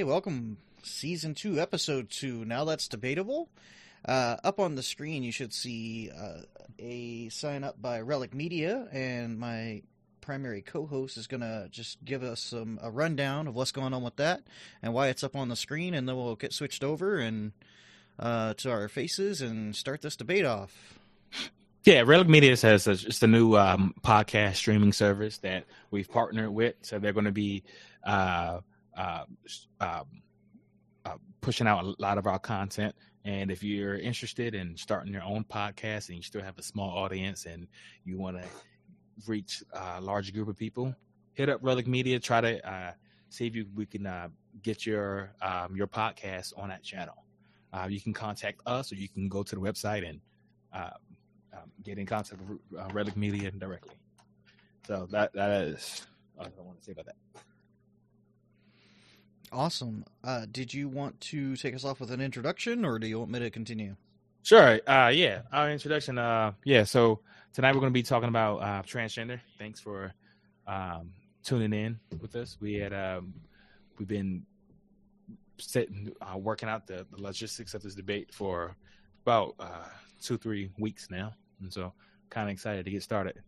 everybody. Welcome, season two, episode two. Now that's debatable. Uh, up on the screen, you should see uh, a sign up by Relic Media, and my primary co-host is going to just give us some a rundown of what's going on with that and why it's up on the screen, and then we'll get switched over and uh, to our faces and start this debate off. Yeah, Relic Media has a, it's a new um, podcast streaming service that we've partnered with. So they're going to be uh, uh, uh, uh, pushing out a lot of our content. And if you're interested in starting your own podcast and you still have a small audience and you want to reach a large group of people, hit up Relic Media. Try to uh, see if you, we can uh, get your um, your podcast on that channel. You can contact us, or you can go to the website and um, get in contact with Relic Media directly. So that that is all I want to say about that. Awesome. Uh, did you want to take us off with an introduction, or do you want me to continue? Sure. Uh, yeah. Our introduction. Uh, yeah. So tonight we're going to be talking about uh, transgender. Thanks for um, tuning in with us. We had um, we've been sitting uh, working out the, the logistics of this debate for about uh, two three weeks now, and so kind of excited to get started.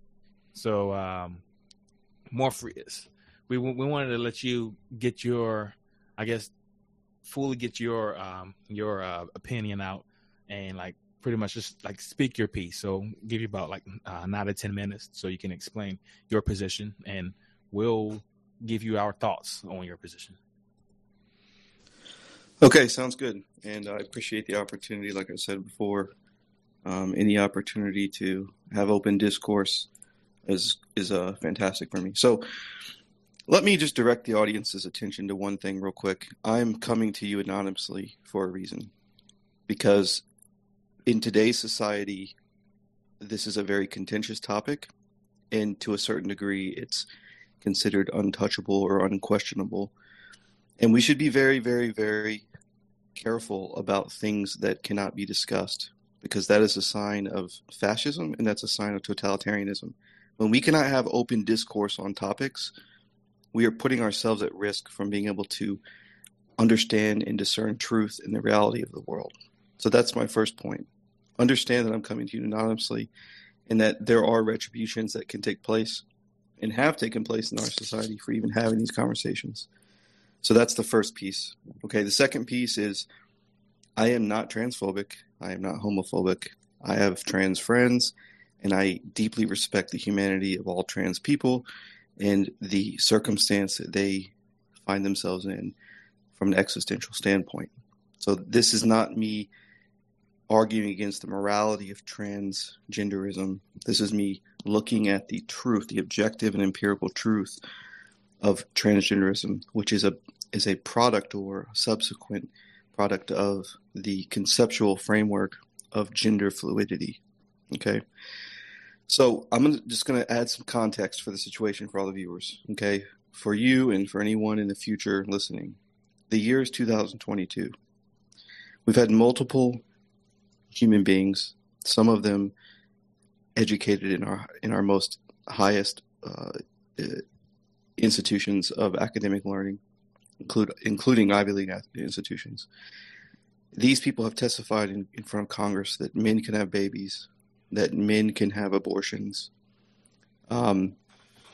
So um, free we we wanted to let you get your I guess fully get your um, your uh, opinion out and like pretty much just like speak your piece. So give you about like uh, nine to ten minutes so you can explain your position, and we'll give you our thoughts on your position. Okay, sounds good, and I appreciate the opportunity. Like I said before, um, any opportunity to have open discourse is is uh, fantastic for me. So let me just direct the audience's attention to one thing real quick. I'm coming to you anonymously for a reason. Because in today's society, this is a very contentious topic, and to a certain degree, it's considered untouchable or unquestionable. And we should be very, very, very careful about things that cannot be discussed because that is a sign of fascism and that's a sign of totalitarianism. When we cannot have open discourse on topics, we are putting ourselves at risk from being able to understand and discern truth in the reality of the world. So that's my first point. Understand that I'm coming to you anonymously and that there are retributions that can take place and have taken place in our society for even having these conversations. So that's the first piece. Okay, the second piece is I am not transphobic. I am not homophobic. I have trans friends and I deeply respect the humanity of all trans people and the circumstance that they find themselves in from an existential standpoint. So this is not me arguing against the morality of transgenderism. This is me looking at the truth, the objective and empirical truth of transgenderism, which is a is a product or subsequent product of the conceptual framework of gender fluidity. Okay. So I'm just going to add some context for the situation for all the viewers, okay? For you and for anyone in the future listening. The year is 2022. We've had multiple human beings, some of them educated in our in our most highest uh, institutions of academic learning, include, including Ivy League institutions. These people have testified in, in front of Congress that men can have babies, that men can have abortions. Um,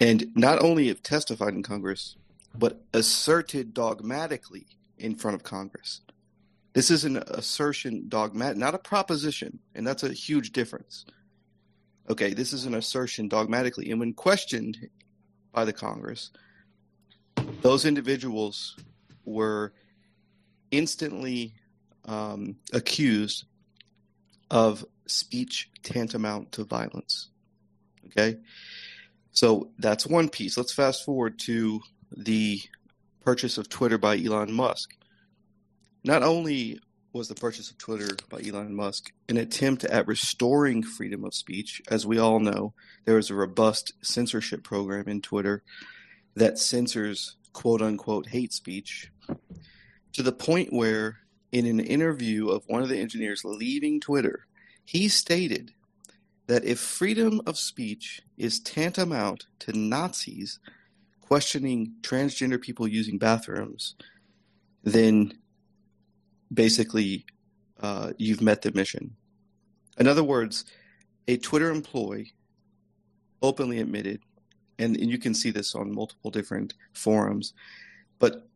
and not only have testified in Congress, but asserted dogmatically in front of Congress. This is an assertion dogmatic, not a proposition, and that's a huge difference. Okay, this is an assertion dogmatically, and when questioned by the Congress, those individuals were instantly um, accused of speech tantamount to violence. Okay? So that's one piece. Let's fast forward to the purchase of Twitter by Elon Musk. Not only was the purchase of Twitter by Elon Musk an attempt at restoring freedom of speech, as we all know, there is a robust censorship program in Twitter that censors quote unquote hate speech to the point where, in an interview of one of the engineers leaving Twitter, he stated that if freedom of speech is tantamount to Nazis questioning transgender people using bathrooms, then basically uh, you've met the mission. In other words, a Twitter employee openly admitted, and, and you can see this on multiple different forums, but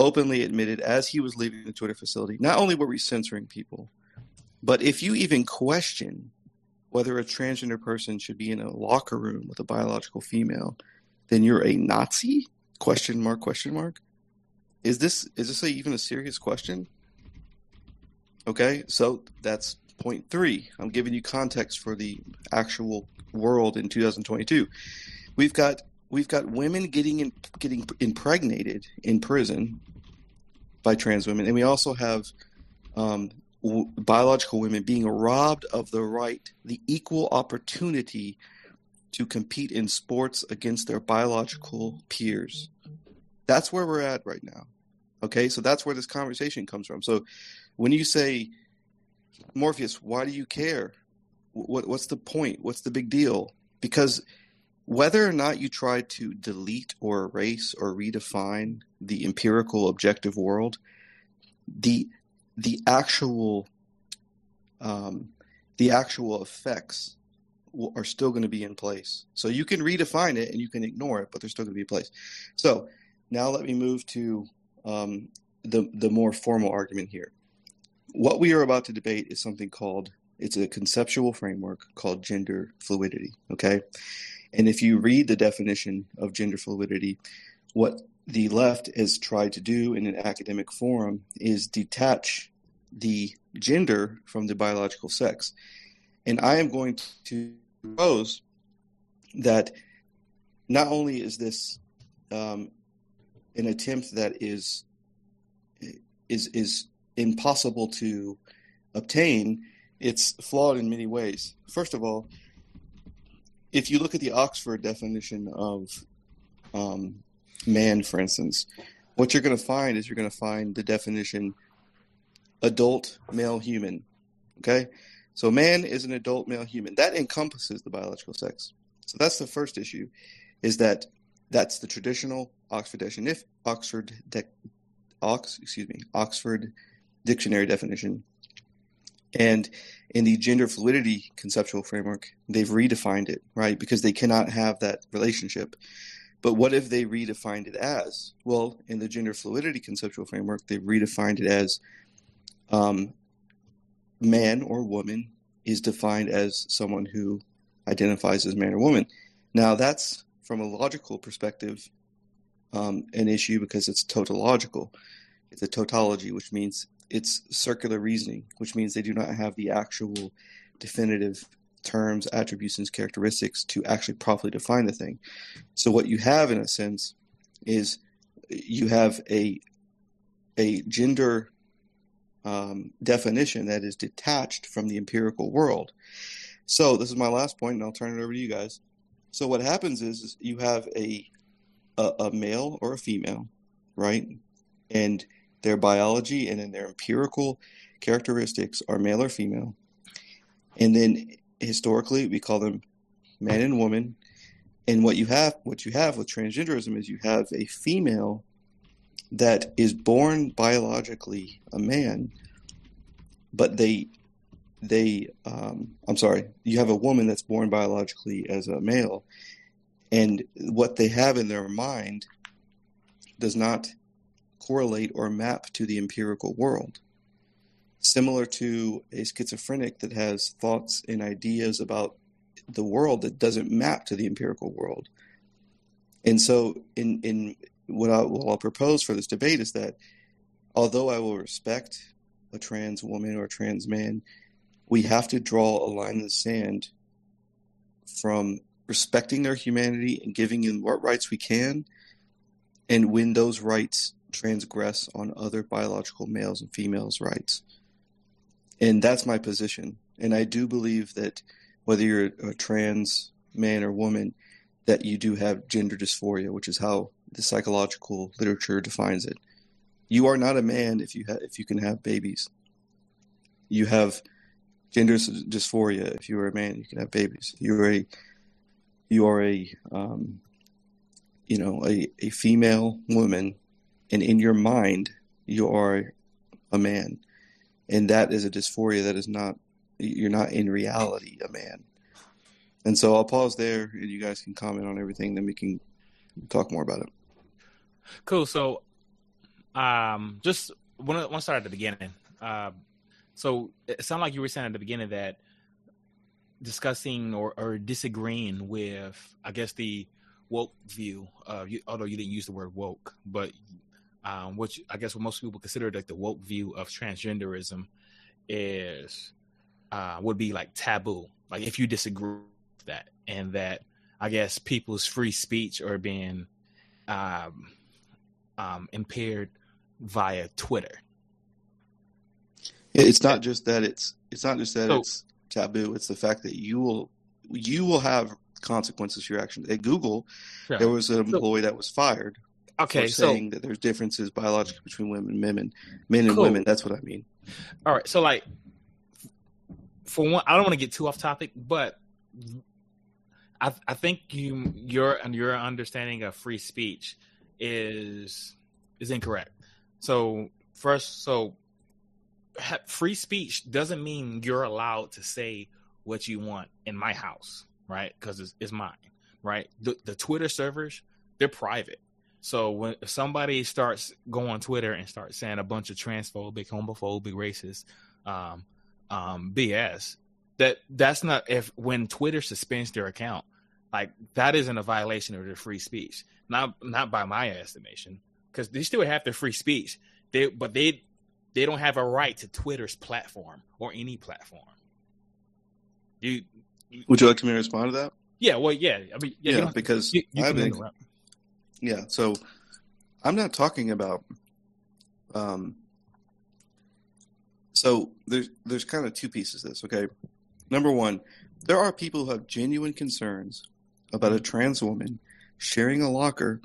openly admitted as he was leaving the Twitter facility, not only were we censoring people, but if you even question whether a transgender person should be in a locker room with a biological female, then you're a Nazi? Question mark, question mark. Is this is this a, even a serious question? Okay, so that's point three. I'm giving you context for the actual world in 2022. We've got we've got women getting in, getting impregnated in prison by trans women, and we also have um, w- biological women being robbed of the right, the equal opportunity to compete in sports against their biological peers. That's where we're at right now. Okay, so that's where this conversation comes from. So when you say, Morpheus, why do you care? What, what's the point? What's the big deal? Because whether or not you try to delete or erase or redefine the empirical objective world, the the actual um, the actual effects are still going to be in place. So you can redefine it and you can ignore it, but they're still going to be in place. So now let me move to um, the the more formal argument here. What we are about to debate is something called it's a conceptual framework called gender fluidity. Okay, and if you read the definition of gender fluidity, what the left has tried to do in an academic forum is detach the gender from the biological sex. And I am going to propose that not only is this um, an attempt that is is is impossible to obtain, it's flawed in many ways. First of all, if you look at the Oxford definition of um, man, for instance, what you're going to find is you're going to find the definition adult male human. Okay? So man is an adult male human. That encompasses the biological sex. So that's the first issue is that that's the traditional Oxford definition. If Oxford de- Ox, excuse me, Oxford dictionary definition. And in the gender fluidity conceptual framework, they've redefined it, right? Because they cannot have that relationship. But what if they redefined it as? Well, in the gender fluidity conceptual framework, they've redefined it as um, man or woman is defined as someone who identifies as man or woman. Now, that's from a logical perspective um, an issue because it's tautological. It's a tautology, which means it's circular reasoning, which means they do not have the actual definitive terms, attributes, and characteristics to actually properly define the thing. So what you have, in a sense, is you have a a gender um, definition that is detached from the empirical world. So this is my last point, and I'll turn it over to you guys. So what happens is, is you have a, a, a male or a female, right, and their biology and then their empirical characteristics are male or female, and then historically we call them man and woman. And what you have, what you have with transgenderism is you have a female that is born biologically a man, but they they um, I'm sorry, you have a woman that's born biologically as a male, and what they have in their mind does not correlate or map to the empirical world. Similar to a schizophrenic that has thoughts and ideas about the world that doesn't map to the empirical world. And so, in in what, I, what I'll propose for this debate is that although I will respect a trans woman or a trans man, we have to draw a line in the sand from respecting their humanity and giving them what rights we can, and when those rights transgress on other biological males and females' rights. And that's my position. And I do believe that whether you're a trans man or woman, that you do have gender dysphoria, which is how the psychological literature defines it. You are not a man if you ha- if you can have babies. You have gender dysphoria if you are a man. You can have babies. You are a you are a um, you know a, a female woman, and in your mind you are a man, and that is a dysphoria that is not you're not in reality a man. And so I'll pause there, and you guys can comment on everything. Then we can talk more about it. Cool. So, um, just want to start at the beginning. Uh, so it sounded like you were saying at the beginning that discussing or, or disagreeing with, I guess, the woke view. Uh, you, although you didn't use the word woke, but um, which I guess what most people consider like the woke view of transgenderism is uh, would be like taboo. Like if you disagree with that, and that I guess people's free speech are being um, um, impaired via Twitter. It's not just that it's it's not just that so, it's taboo. It's the fact that you will you will have consequences for your actions. At Google, there was an employee so, that was fired. Okay, saying so, that there's differences biologically between women and men, men and cool. women. That's what I mean. All right, so like for one, I don't want to get too off topic, but I, I think you your your understanding of free speech is is incorrect. So first, so free speech doesn't mean you're allowed to say what you want in my house, right? Because it's, it's mine, right? The, the Twitter servers they're private. So when somebody starts going on Twitter and starts saying a bunch of transphobic, homophobic, racist um, um, BS, that that's not if when Twitter suspends their account, like that isn't a violation of their free speech. Not not by my estimation, because they still have their free speech. They but they they don't have a right to Twitter's platform or any platform. You, you would you like me to respond to that? Yeah, well, yeah. I mean, yeah, yeah because you, you I've been, yeah. So I'm not talking about. Um. So there's there's kind of two pieces of this. Okay, number one, there are people who have genuine concerns about a trans woman sharing a locker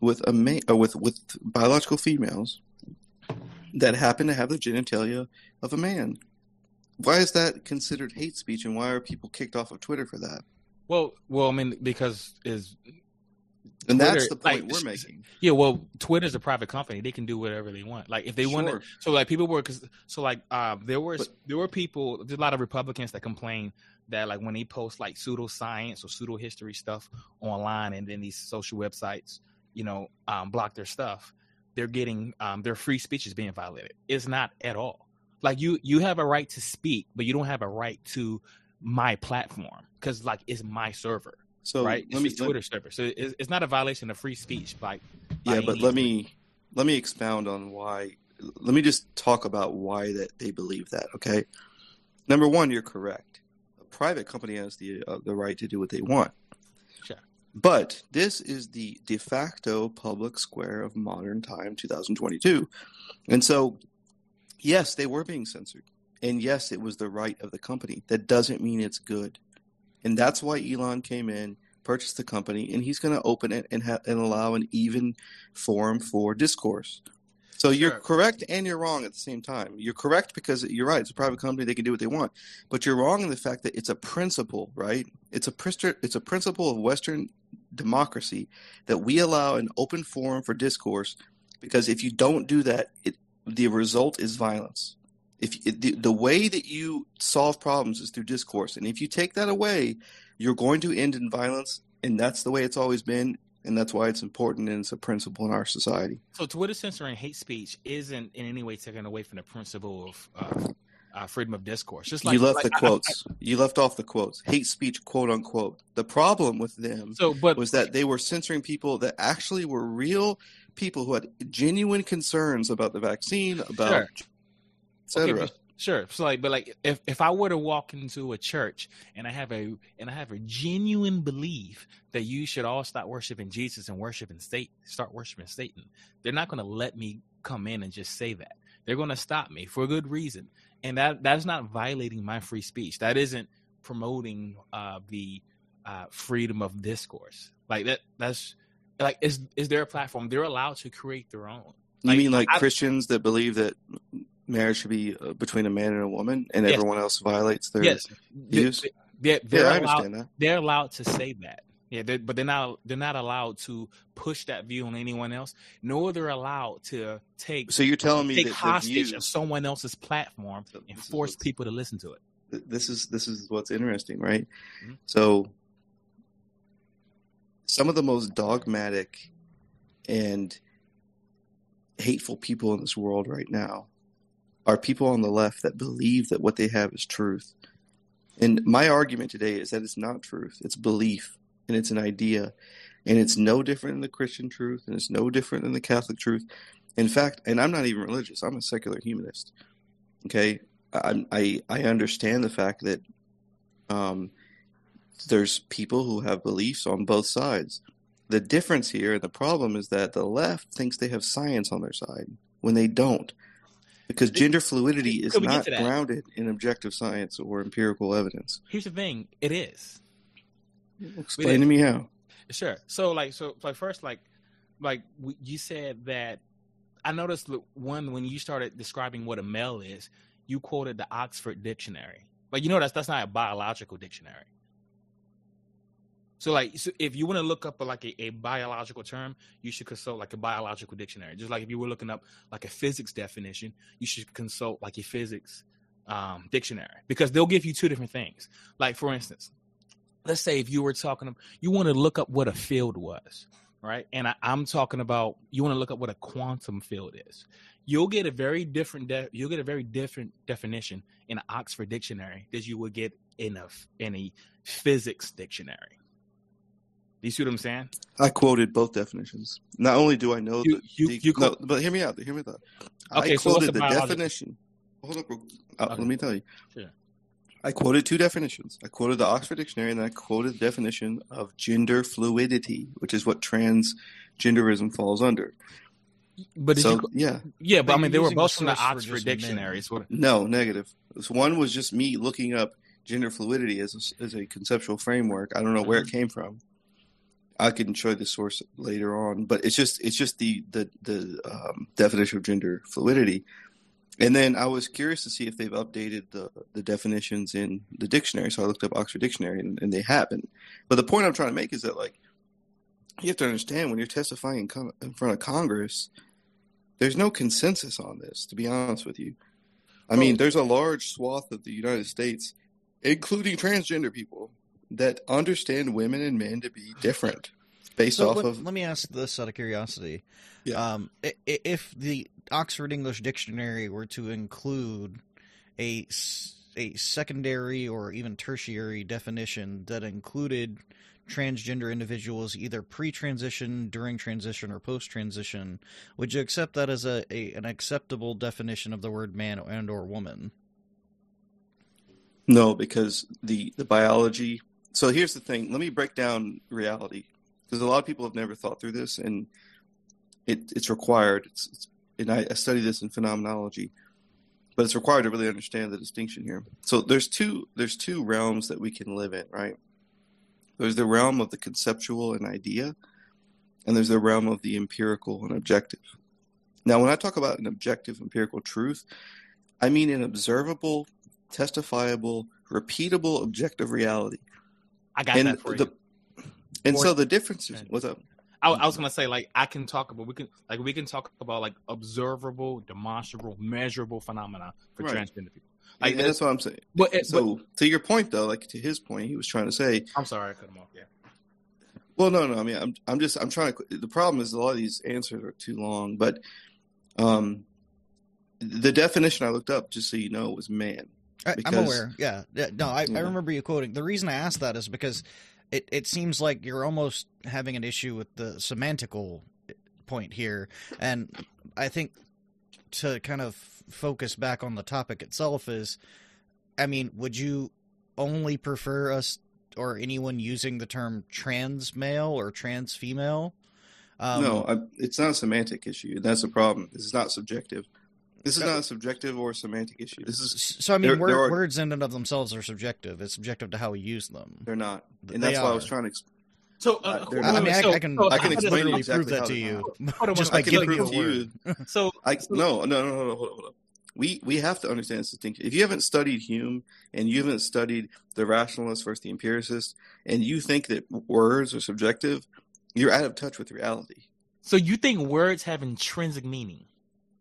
with a ma- uh, with with biological females that happen to have the genitalia of a man. Why is that considered hate speech, and why are people kicked off of Twitter for that? Well, well, I mean, because is and Twitter, that's the point like, we're making. Yeah, well, Twitter's a private company; they can do whatever they want. Like if they sure. want, so like people were, cause, so like uh, there were but, there were people, there's a lot of Republicans that complain that like when they post like pseudoscience or pseudo history stuff online, and then these social websites, you know, um, block their stuff they're getting um, their free speech is being violated. It's not at all. Like you, you have a right to speak, but you don't have a right to my platform because like it's my server. So right, let it's me Twitter let, server. So it's, it's not a violation of free speech. Like yeah, but let me let me expound on why. Let me just talk about why that they believe that. Okay, number one, you're correct. A private company has the uh, the right to do what they want. Sure. But this is the de facto public square of modern time, 2022. And so, yes, they were being censored. And yes, it was the right of the company. That doesn't mean it's good. And that's why Elon came in, purchased the company, and he's going to open it and, ha- and allow an even forum for discourse. So you're sure. correct and you're wrong at the same time. You're correct because you're right. It's a private company; they can do what they want. But you're wrong in the fact that it's a principle, right? It's a it's a principle of Western democracy that we allow an open forum for discourse. Because if you don't do that, it, the result is violence. If the, the way that you solve problems is through discourse, and if you take that away, you're going to end in violence, and that's the way it's always been and that's why it's important and it's a principle in our society. So, Twitter censoring hate speech isn't in any way taken away from the principle of uh, uh, freedom of discourse. Just like you left like, the quotes, I, I, you left off the quotes, hate speech, quote unquote. The problem with them so, but, was that they were censoring people that actually were real people who had genuine concerns about the vaccine, about sure. Etc. Okay, Sure. So like, but like, if, if I were to walk into a church and I have a and I have a genuine belief that you should all stop worshiping Jesus and worshiping Satan, start worshiping Satan, they're not going to let me come in and just say that. They're going to stop me for a good reason, and that that's not violating my free speech. That isn't promoting uh, the uh, freedom of discourse. Like that. That's like is is there a platform? They're allowed to create their own. Like, you mean like I, Christians that believe that marriage should be uh, between a man and a woman, and yes. everyone else violates their yes. views. They're, they're, yeah, allowed, I understand that. They're allowed to say that. Yeah, they're, but they're not they're not allowed to push that view on anyone else, nor they're allowed to take So you're telling me take that hostage views, of someone else's platform and force people to listen to it. this is this is what's interesting, right? Mhm. So some of the most dogmatic and hateful people in this world right now are people on the left that believe that what they have is truth. And my argument today is that it's not truth, it's belief and it's an idea. And it's no different than the Christian truth and it's no different than the Catholic truth. In fact, and I'm not even religious, I'm a secular humanist. Okay? I I, I understand the fact that um, there's people who have beliefs on both sides. The difference here and the problem is that the left thinks they have science on their side when they don't. Because gender fluidity is Could we get not grounded in objective science or empirical evidence. Here's the thing: it is Explain to me how. sure. So like so like first like like you said that I noticed the one when you started describing what a male is, you quoted the Oxford Dictionary. Like you know that's that's not a biological dictionary. So like so if you want to look up like a, a biological term, you should consult like a biological dictionary. Just like if you were looking up like a physics definition, you should consult like a physics um, dictionary because they'll give you two different things. Like for instance, let's say if you were talking, you want to look up what a field was, right? And I, I'm talking about you want to look up what a quantum field is. You'll get a very different de- you'll get a very different definition in an Oxford dictionary that you would get in a in a physics dictionary. Do you see what I'm saying? I quoted both definitions. Not only do I know You- the, you- the- you no, but hear me out. Hear me out. Okay, I so quoted the the definition. Hold up. real- uh, Okay. Let me tell you. Sure. I quoted two definitions. I quoted the Oxford Dictionary, and I quoted the definition of gender fluidity, which is what transgenderism falls under. But did so you, yeah, yeah, but, But I mean they were both from the Oxford just men. dictionary. It's what no negative. This one was just me looking up gender fluidity as a, as a conceptual framework. I don't know where it came from. I can show you the source later on, but it's just it's just the the the um, definition of gender fluidity. And then I was curious to see if they've updated the the definitions in the dictionary. So I looked up Oxford Dictionary, and, and they haven't. But the point I'm trying to make is that like you have to understand when you're testifying in, con- in front of Congress, there's no consensus on this. To be honest with you, I mean, there's a large swath of the United States, including transgender people, that understand women and men to be different based So off let, of let me ask this out of curiosity. Yeah. Um, if the Oxford English Dictionary were to include a, a secondary or even tertiary definition that included transgender individuals either pre-transition, during transition, or post-transition, would you accept that as a, a an acceptable definition of the word man and or woman? No, because the the biology. So here's the thing. Let me break down reality because a lot of people have never thought through this, and it it's required. It's, it's and I, I study this in phenomenology, but it's required to really understand the distinction here. So there's two there's two realms that we can live in, right? There's the realm of the conceptual and idea, and there's the realm of the empirical and objective. Now, when I talk about an objective empirical truth, I mean an observable testifiable, repeatable, objective reality. I got and that for the you. and so the difference is what's up? I, I was gonna say like I can talk about we can like we can talk about like observable, demonstrable, measurable phenomena for Right. transgender people. Like, that's what I'm saying. but, it- So to your point though, like to his point, he was trying to say, I'm sorry I cut him off. Yeah. well, no, no. I mean, I'm I'm just I'm trying to. The problem is a lot of these answers are too long, but um, the definition I looked up, just so you know, was man. I, I'm aware. Yeah. yeah no, I, Yeah. I remember you quoting. The reason I asked that is because it, it seems like you're almost having an issue with the semantical point here. And I think to kind of focus back on the topic itself is I mean, would you only prefer us or anyone using the term trans male or trans female? Um, no, I, it's not a semantic issue. That's a problem. Is not subjective. This is not a subjective or semantic issue. This is So I mean, There- word, there are- words in and of themselves are subjective. It's subjective to how we use them. they're not, They and that's why I was trying to. Exp- So Uh, uh, I, I mean, I, so- I can so I can explain literally exactly prove that how to you on, just I by can giving prove you a to you word. So I so- no, no, no, no, no, hold on, hold on. we we have to understand this distinction. If you haven't studied Hume and you haven't studied the rationalist versus the empiricist, and you think that words are subjective, you're out of touch with reality. So you think words have intrinsic meaning?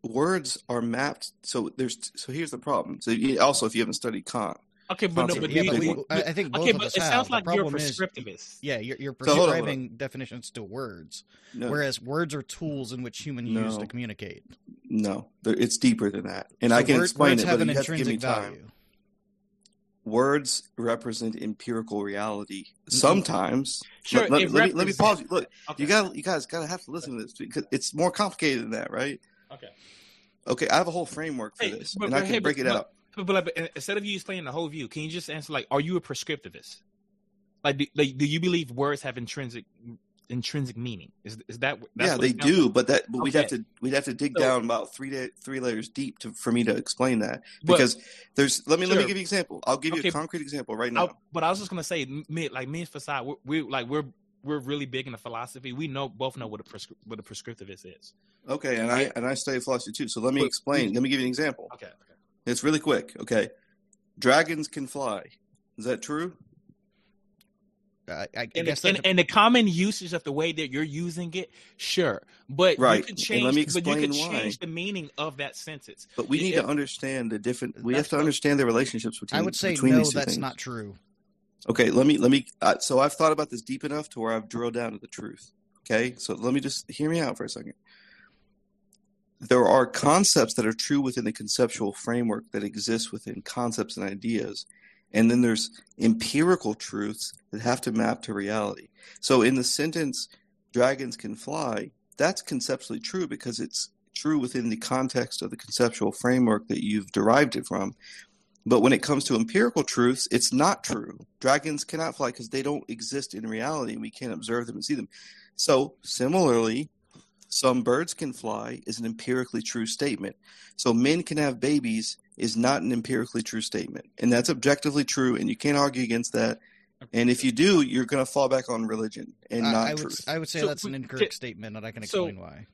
Words are mapped. So there's so here's the problem. So you, also, if you haven't studied Kant, Okay, but no, but, yeah, do but you- we, I I think both okay, of but us it have. sounds like you're a problem is- prescriptivist. Yeah, you're, you're So hold on, hold on. prescribing definitions to words, no, whereas words are tools in which humans use to communicate. no, it's deeper than that, and So I can word- explain words it, have but an you have to give me intrinsic time. value. Words represent empirical reality. Sometimes, Sure, let, let- it let me, let me pause. you. Look, Okay. you got you guys got to have to listen to this because it's more complicated than that, right? Okay. Okay, I have a whole framework for Hey, this, but- and I can hey, break but- it but- out. But, but, instead of you explaining the whole view, can you just answer like, are you a prescriptivist? Like, do, like, do you believe words have intrinsic intrinsic meaning? Is is that that's yeah, they do, like? but that but we'd have to we'd have to dig So- down about three da- three layers deep to for me to explain that But- because there's let me let me give you an example. I'll give you Okay. a concrete example right now. but I was just gonna say, me, like me and Fasad, we're, we're like we're we're really big into philosophy. We know both know what a prescri- what a prescriptivist is. Okay, and I and I study philosophy too. So let me explain. Let me give you an example. Okay. okay. It's really quick. Okay, dragons can fly. Is that true? I, I, I And, guess the, that and, and the common usage of the way that you're using it, sure, but Right. you could And change. let me but you could explain why. change the meaning of that sentence. But we It- need it- to understand the different. We have to what- understand the relationships between. I would say between no, these two that's things. not true. Okay, let me let me. Uh, so I've thought about this deep enough to where I've drilled down to the truth. Okay, so let me just hear me out for a second. There are concepts that are true within the conceptual framework that exists within concepts and ideas, and then there's empirical truths that have to map to reality. So in the sentence "dragons can fly," that's conceptually true because it's true within the context of the conceptual framework that you've derived it from. But when it comes to empirical truths, it's not true. Dragons cannot fly because they don't exist in reality and we can't observe them and see them. So, similarly, some birds can fly is an empirically true statement. So, men can have babies is not an empirically true statement. And that's objectively true, and you can't argue against that. And if you do, you're going to fall back on religion and I, not I would truth. I would say So, that's an but- incorrect statement, and I can so- explain why.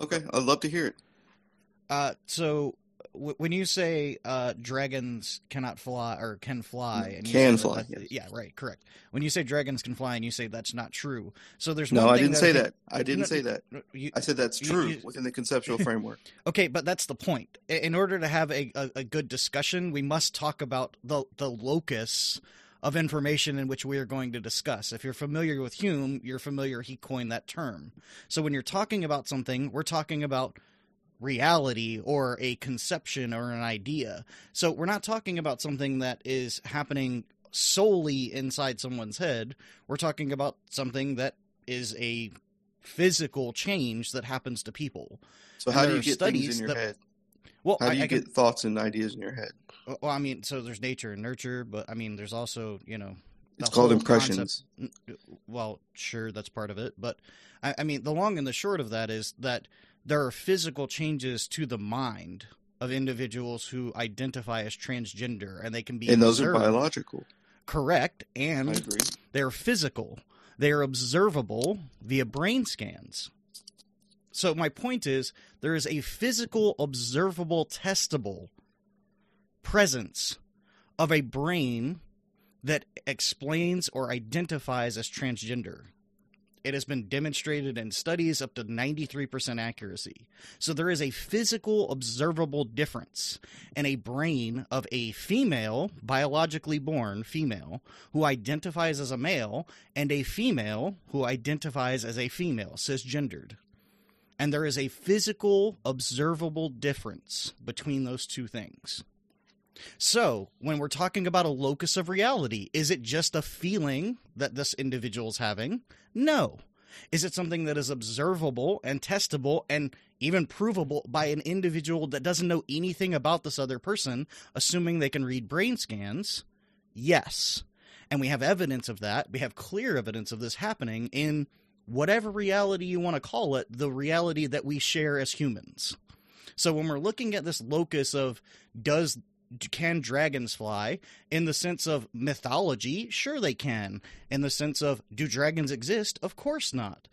Okay, I'd love to hear it. Uh, so w- when you say uh, dragons cannot fly or can fly, and you Can say that fly, yes. yeah, right, correct. When you say dragons can fly, and you say that's not true, so there's No, I didn't say that. I didn't No, say that. you- I said that's true you- within the conceptual framework. Okay, but that's the point. In order to have a, a, a good discussion, we must talk about the the locus of information in which we are going to discuss. If you're familiar with Hume, you're familiar he coined that term. So when you're talking about something, we're talking about reality or a conception or an idea. So we're not talking about something that is happening solely inside someone's head. We're talking about something that is a physical change that happens to people. So, And how do you get things in your that- head? Well, How do you I can- get thoughts and ideas in your head? Well, I mean, so there's nature and nurture, but I mean, there's also, you know, It's called impressions. concept- Well, sure, that's part of it, but I, I mean, the long and the short of that is that there are physical changes to the mind of individuals who identify as transgender, and they can be And those are biological. correct, and they're physical. They are observable via brain scans. So my point is there is a physical, observable, testable presence of a brain that explains or identifies as transgender. It has been demonstrated in studies up to 93% accuracy. So there is a physical, observable difference in a brain of a female, biologically born female, who identifies as a male, and a female who identifies as a female, cisgendered. And there is a physical, observable difference between those two things. So, when we're talking about a locus of reality, is it just a feeling that this individual is having? No. Is it something that is observable and testable and even provable by an individual that doesn't know anything about this other person, assuming they can read brain scans? Yes. And we have evidence of that. We have clear evidence of this happening in whatever reality you want to call it, the reality that we share as humans. So when we're looking at this locus of does can dragons fly? In the sense of mythology sure they can. In the sense of do dragons exist? Of course not.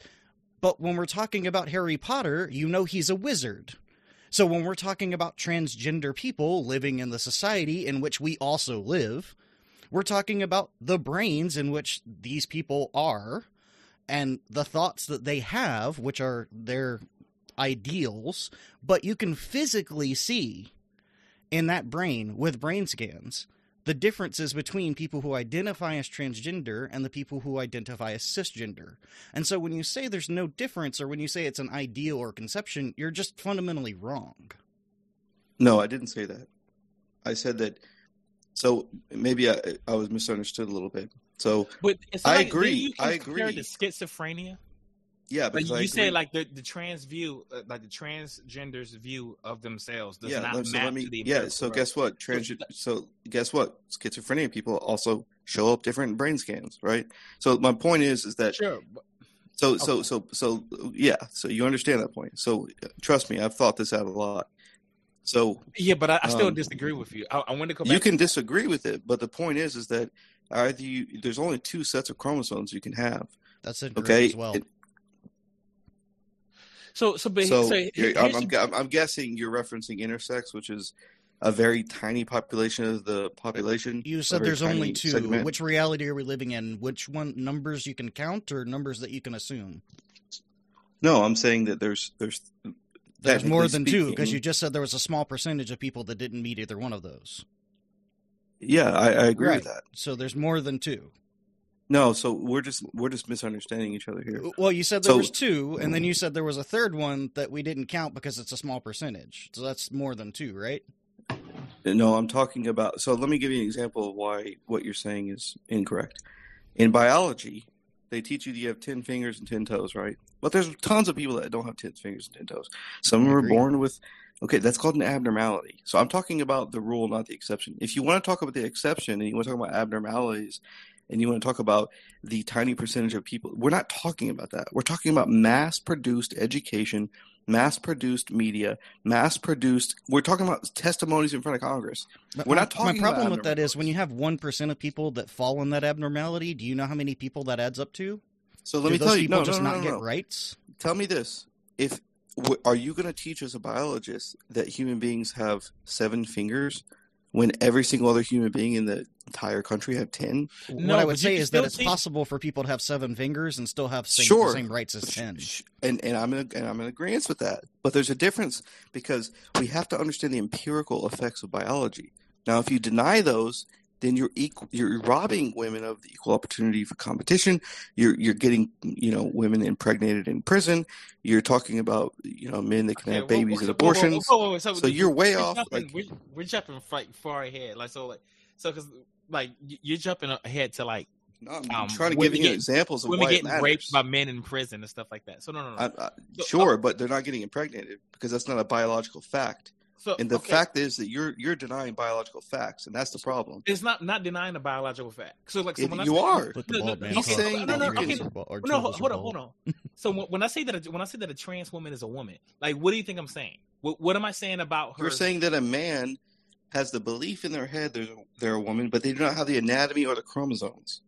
But when we're talking about harry potter you know he's a wizard. So when we're talking about transgender people living in the society in which we also live, we're talking about the brains in which these people are and the thoughts that they have, which are their ideals, but you can physically see in that brain with brain scans the differences between people who identify as transgender and the people who identify as cisgender. And so when you say there's no difference or when you say it's an ideal or conception, you're just fundamentally wrong. No, I didn't say that. I said that. So maybe I, I was misunderstood a little bit. So But I like, agree. I agree. it to schizophrenia. Yeah, Like because you I say, like the, the trans view, uh, like the transgender's view of themselves does yeah, not so match me. to the Yeah, so world. guess what? Trans. So guess what? Schizophrenia people also show up different brain scans, right? So my point is, is that Sure, So so Okay. so so yeah. So you understand that point. So uh, trust me, I've thought this out a lot. So yeah, but I, I still Um, disagree with you. I, I want to go back. you can disagree with it, but the point is, is that either you, there's only two sets of chromosomes you can have. That's incorrect Okay. as well. It- so so but so so I'm, I'm, gu- I'm, I'm guessing you're referencing intersex, which is a very tiny population of the population. You said there's only two. segment. Which reality are we living in? Which one numbers you can count or numbers that you can assume? No, I'm saying that there's there's There's more technically than two because you just said there was a small percentage of people that didn't meet either one of those. Yeah, I, I agree Right. with that. So there's more than two. No, so we're just we're just misunderstanding each other here. Well, you said there So- was two, and then you said there was a third one that we didn't count because it's a small percentage. So that's more than two, right? Uh, no, I'm talking about. So let me give you an example of why what you're saying is incorrect. In biology, they teach you that you have 10 fingers and 10 toes, right? But there's tons of people that don't have 10 fingers and 10 toes. Some of them are born with, okay, that's called an abnormality. So I'm talking about the rule, not the exception. If you want to talk about the exception and you want to talk about abnormalities and you want to talk about the tiny percentage of people, we're not talking about that. We're talking about mass produced education, mass produced media, mass produced, we're talking about testimonies in front of Congress. But We're my- not talking My problem about with that is when you have one percent of people that fall in that abnormality. Do you know how many people that adds up to? So let Do me tell you, people no, just no, no, not no, get rights? Tell me this: if are you going to teach as a biologist that human beings have seven fingers when every single other human being in the entire country have ten? No, what I would say is that still it's teach- possible for people to have seven fingers and still have same, Sure. the same rights as ten. sh- And and I'm in and I'm in agreement with that. But there's a difference because we have to understand the empirical effects of biology. Now, if you deny those, then you're equal, you're robbing women of the equal opportunity for competition. You're you're getting you know women impregnated in prison. You're talking about you know men that can Okay, have whoa, babies whoa, and abortions. whoa, whoa, So you're way off, Jumping, like- we're, we're jumping far ahead. Like so, like so, because like you're jumping ahead to like No, I'm Um, trying to give you get- examples of women getting matters. raped by men in prison and stuff like that. So no, no, no. I, I, So, sure, but they're not getting impregnated because that's not a biological fact. So And the okay, fact is that you're you're denying biological facts, and that's the problem. it's not not denying a biological fact. So like so It- when I you say- are. Put the No, ball no, man. saying no, that no, you no, can- okay, Super Bowl- or no, hold, hold on, hold on. So when when I say that a, when I say that a trans woman is a woman, like what do you think I'm saying? What, what am I saying about her? You're saying that a man has the belief in their head they're they're a woman, but they do not have the anatomy or the chromosomes.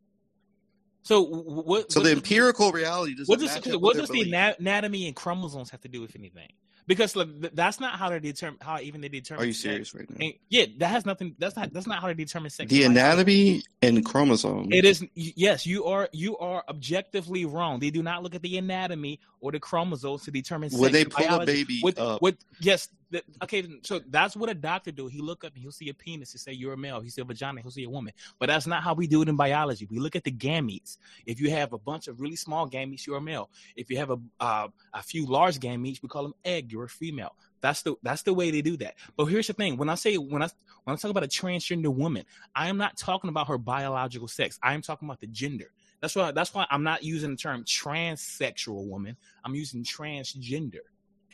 so what? So what the does- empirical reality doesn't What does, match okay, what does the anatomy and chromosomes have to do with anything? Because look, that's not how they determine how even they determine. Are you sex. serious right now? And, yeah, that has nothing. That's not. That's not how they determine sex. The anatomy and chromosomes. It is yes, you are you are objectively wrong. They do not look at the anatomy or the chromosomes to determine sex when they pull a baby With, up. with yes, the, okay. So that's what a doctor do. He look up and he'll see a penis and say you're a male. He see a vagina, he'll see a woman. But that's not how we do it in biology. We look at the gametes. If you have a bunch of really small gametes, you're a male. If you have a uh, a few large gametes, we call them egg. You're a female. That's the that's the way they do that. But here's the thing: when I say when I when I talk about a transgender woman, I am not talking about her biological sex. I am talking about the gender. That's why that's why I'm not using the term transsexual woman. I'm using transgender.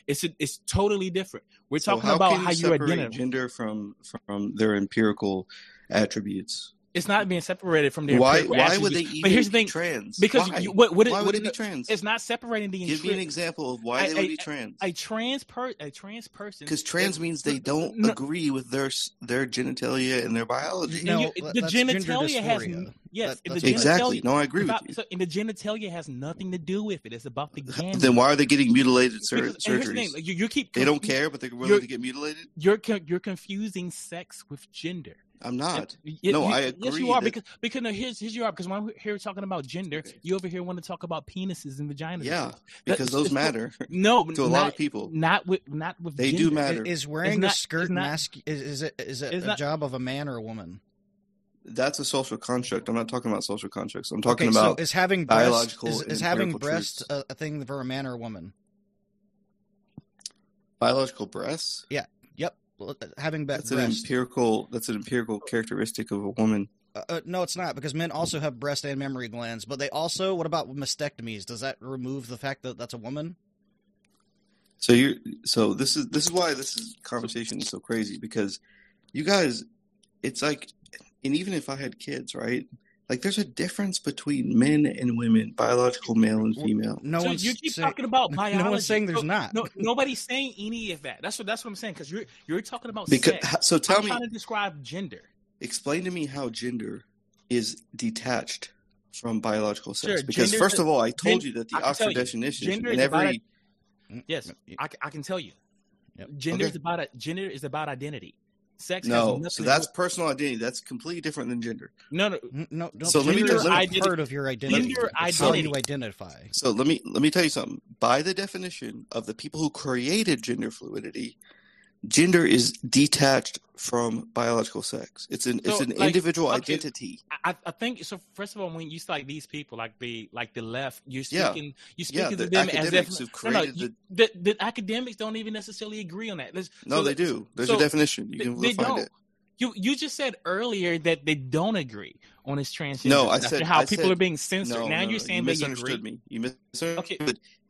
It's a, it's totally different. We're So talking about how you separate identify. gender from from their empirical attributes. It's not being separated from their Why empirical why would they attributes. even But here's the be thing: trans? because why? you, what, what, why what would it- they be trans? It's not separating the Give me an example of why I- they would I- be trans. a trans per a trans person Because trans is- means they don't No. agree with their their genitalia and their biology. No, you- the genitalia has. Yes, That- and the that's- Exactly. No, I agree with you. So, and the genitalia has nothing to do with it. It's about the gamete. Then why are they getting mutilated sur- Because- and the surgeries? thing, like, you, you keep They don't care, but they're willing to get mutilated. You're you're confusing sex with gender. I'm not. Y- No, you- I Yes, you are that- because because no, here's here's you are because when I'm here talking about gender, you over here want to talk about penises and vaginas. Yeah, That- because those matter No, to a not, lot of people. Not with not with They do matter. Is wearing not- a skirt not- mask is, is it is it a not- job of a man or a woman? That's a social construct. I'm not talking about social constructs. I'm talking okay, about so is having breast, biological is, is having empirical breast a, a thing for a man or a woman? biological breasts. Yep, Well, uh, having be- That's an empirical. That's an empirical characteristic of a woman. Uh, uh, no, it's not because men also have breast and mammary glands, but they also. What about mastectomies? Does that remove the fact that that's a woman? So you so this is this is why this is conversation is so crazy because you guys it's like and even if I had kids, right? Like there's a difference between men and women, biological male and female. No so one's you keep saying, talking about biology. no one's saying there's So- not. No, nobody's saying any of that. That's what that's what I'm saying because you're you're talking about Because sex. so tell I'm me trying to describe gender. explain to me how gender is detached from biological sex. Sure, because first of all, I told gen- you that the I can tell Oxford definition gender in is about every mm, Yes, mm, I, can tell you. Yep. Gender is about a, gender is about identity. Sex has no, nothing so that's do- personal identity. That's completely different than gender. no no. N- No, no. So let me gender just- is let me- part of your identity. Gender It's how you identity. identify. So let me let me tell you something. By the definition of the people who created gender fluidity, gender is detached from biological sex. It's an it's an like, individual okay, identity. I, I think so. First of all, when you say like these people, like the like the left, you're Yeah. speaking you're Yeah, speaking the to them as if no, no, you- the, the academics don't even necessarily agree on that. Let's- No, so they do. There's so a definition. You can they find don't. it. You you just said earlier that they don't agree on this transgender. No, I said- and how I people said- are being censored. No, now no, you're no, saying you they misunderstood agree. me. You misunderstood. Okay.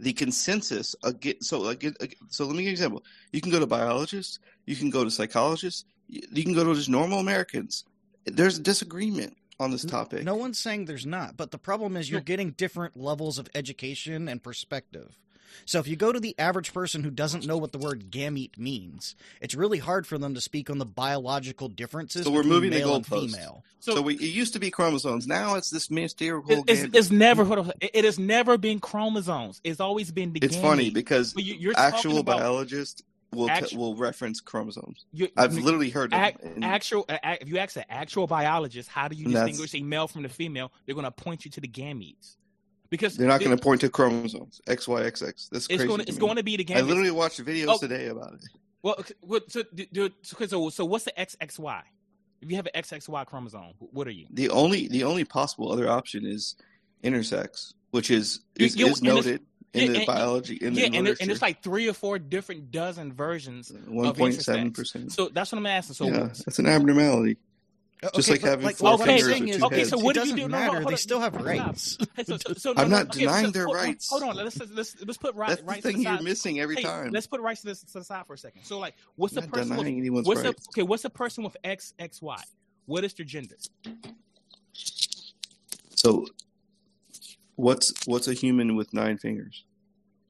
The consensus again. So again, so let me give you an example. You can go to biologists. You can go to psychologists. You you can go to just normal Americans. There's disagreement on this topic. No one's saying there's not, but the problem is you're getting different levels of education and perspective. So if you go to the average person who doesn't know what the word gamete means, it's really hard for them to speak on the biological differences So we're between moving the male and goalpost. female. So, So, we, it used to be chromosomes. Now it's this mysterious. it- it's, it's never it, it has never been chromosomes. It's always been the. It's funny because But you, you're actual about biologists will t- will reference chromosomes. you, I've literally heard ac- it. and actual. a- a- If you ask an actual biologist, how do you distinguish a male from the female? They're going to point you to the gametes because they're not going to point to chromosomes. X Y X X. That's It's crazy. going. to It's going to be the game. I literally watched videos Oh. today about it. Well, so, so, so, what's the XXY? If you have an XXY chromosome, what are you? The only the only possible other option is intersex, which is is, you- is and it's- noted yeah, in the and- biology in yeah, the and, it, and it's like three or four different dozen versions. Uh, one point seven percent. So that's what I'm asking. So Yeah, that's an abnormality. Uh, just like but, having four what I'm fingers saying or is, two heads. it Okay, so what do you doesn't do? No, no, matter. hold they on. still have rights. Hey, so, so, so, I'm no, not no, okay, denying so, their hold, rights. Hold on, let's let's let's put right, That's the rights thing to you're missing every Hey, time. let's put rights to, this, to the side for a second. So, like, what's the I'm not person? With, anyone's what's rights. the okay? What's the person with X X Y? What is their gender? So, what's what's a human with nine fingers?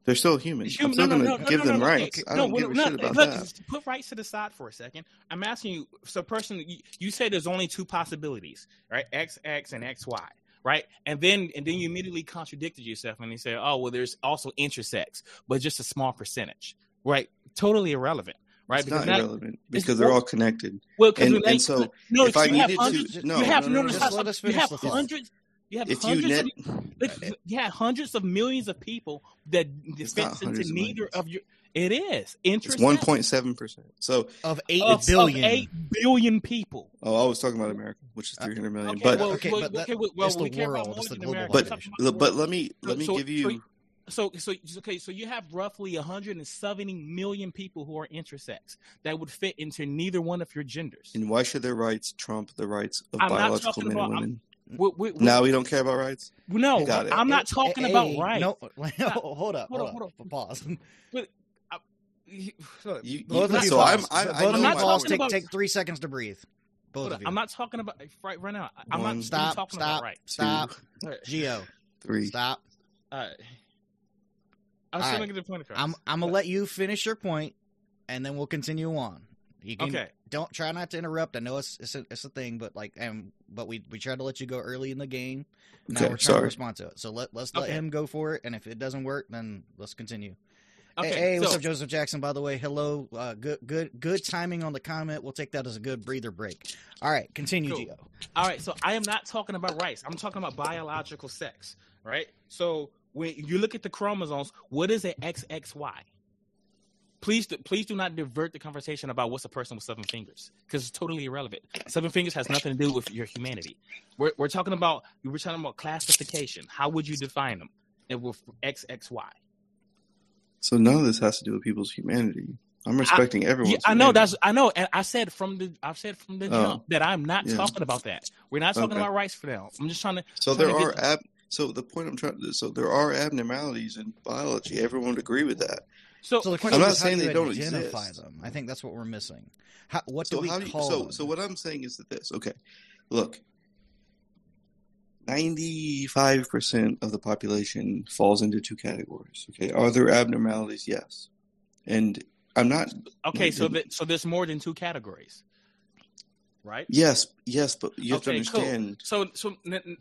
They're still human. Human- I'm still no, no, going to no, give no, them no, no, rights. okay. I don't well, give a no, shit about look, that. just Put rights to the side for a second. I'm asking you. So, person, you, you said there's only two possibilities, right? X X and X Y, right? And then and then you immediately contradicted yourself and you said, oh well, there's also intersex, but just a small percentage, right? Totally irrelevant, right? It's not now- irrelevant because they're all connected. Well, 'cause And- when and so no, if I you have needed to- hundreds, no, you have no, no, no, no, no, stop, just let us stop. you finish have the thought. hundreds. You have If you hundreds net, of like, you have hundreds of millions of people that It's fits into hundreds of neither of your. It is it's one point seven percent. So, Of eight of, billion. of eight billion people. oh, I was talking about America, which is Uh, three hundred million. Okay, but well, Okay, well, but that- okay, well, well, it's the we care about world, more it's the than global America. but We're talking about the but let me let me So- give you. So, so okay, so you have roughly 170 million people who are intersex that would fit into neither one of your genders. And why should their rights trump the rights of I'm biological talking men about- and I'm- women? We, we, we- Now we don't care about rights. no, I'm not Hey, talking hey, about rights. No, hold up, Hold hold, up. hold on. Pause. Uh, look, You, Both of you so pause. I'm, I, I Both of you not pause. talking Take about- take three seconds to breathe. Both hold of on, you. I'm not talking about right, right now. I'm One, not really Stop. talking Stop. about rights. Stop. All right. Geo. three. Stop. All right. I'm All still right. making the point across. I'm I'm gonna let you finish your point, and then we'll continue on. You can Okay. Don't try not to interrupt. I know it's it's a, it's a thing, but like, um, but we we tried to let you go early in the game. Now Okay, we're trying to sorry. respond to it. So let let's let Okay. him go for it, and if it doesn't work, then let's continue. Okay, hey, hey, what's up, Joseph Jackson? By the way, hello. Uh, good good good timing on the comment. We'll take that as a good breather break. All right, continue, Cool. Gio. All right, so I am not talking about rice. I'm talking about biological sex, right? So when you look at the chromosomes, what is an XXY? Please, do, please do not divert the conversation about what's a person with seven fingers because it's totally irrelevant. Seven fingers has nothing to do with your humanity. We're, we're talking about we're talking about classification. How would you define them? And with XXY. So none of this has to do with people's humanity. I'm respecting everyone. Yeah, I know that's I know, and I said from the I've said from the Oh, jump that I'm not yeah. talking about that. We're not talking Okay. about rights for now. I'm just trying to. So trying there to are ab. So the point I'm trying to. So there are abnormalities in biology. Everyone would agree with that. So, So the I'm not is, how saying do you they don't identify exist. them? I think that's what we're missing. How, what so do we how do you, call so them? so what I'm saying is that this. Okay, look. Ninety-five percent of the population falls into two categories. Okay, are there abnormalities? Yes, and I'm not. okay, like, so the- that so there's more than two categories, right? Yes, yes, but you have to Okay, cool. understand. So so n- n-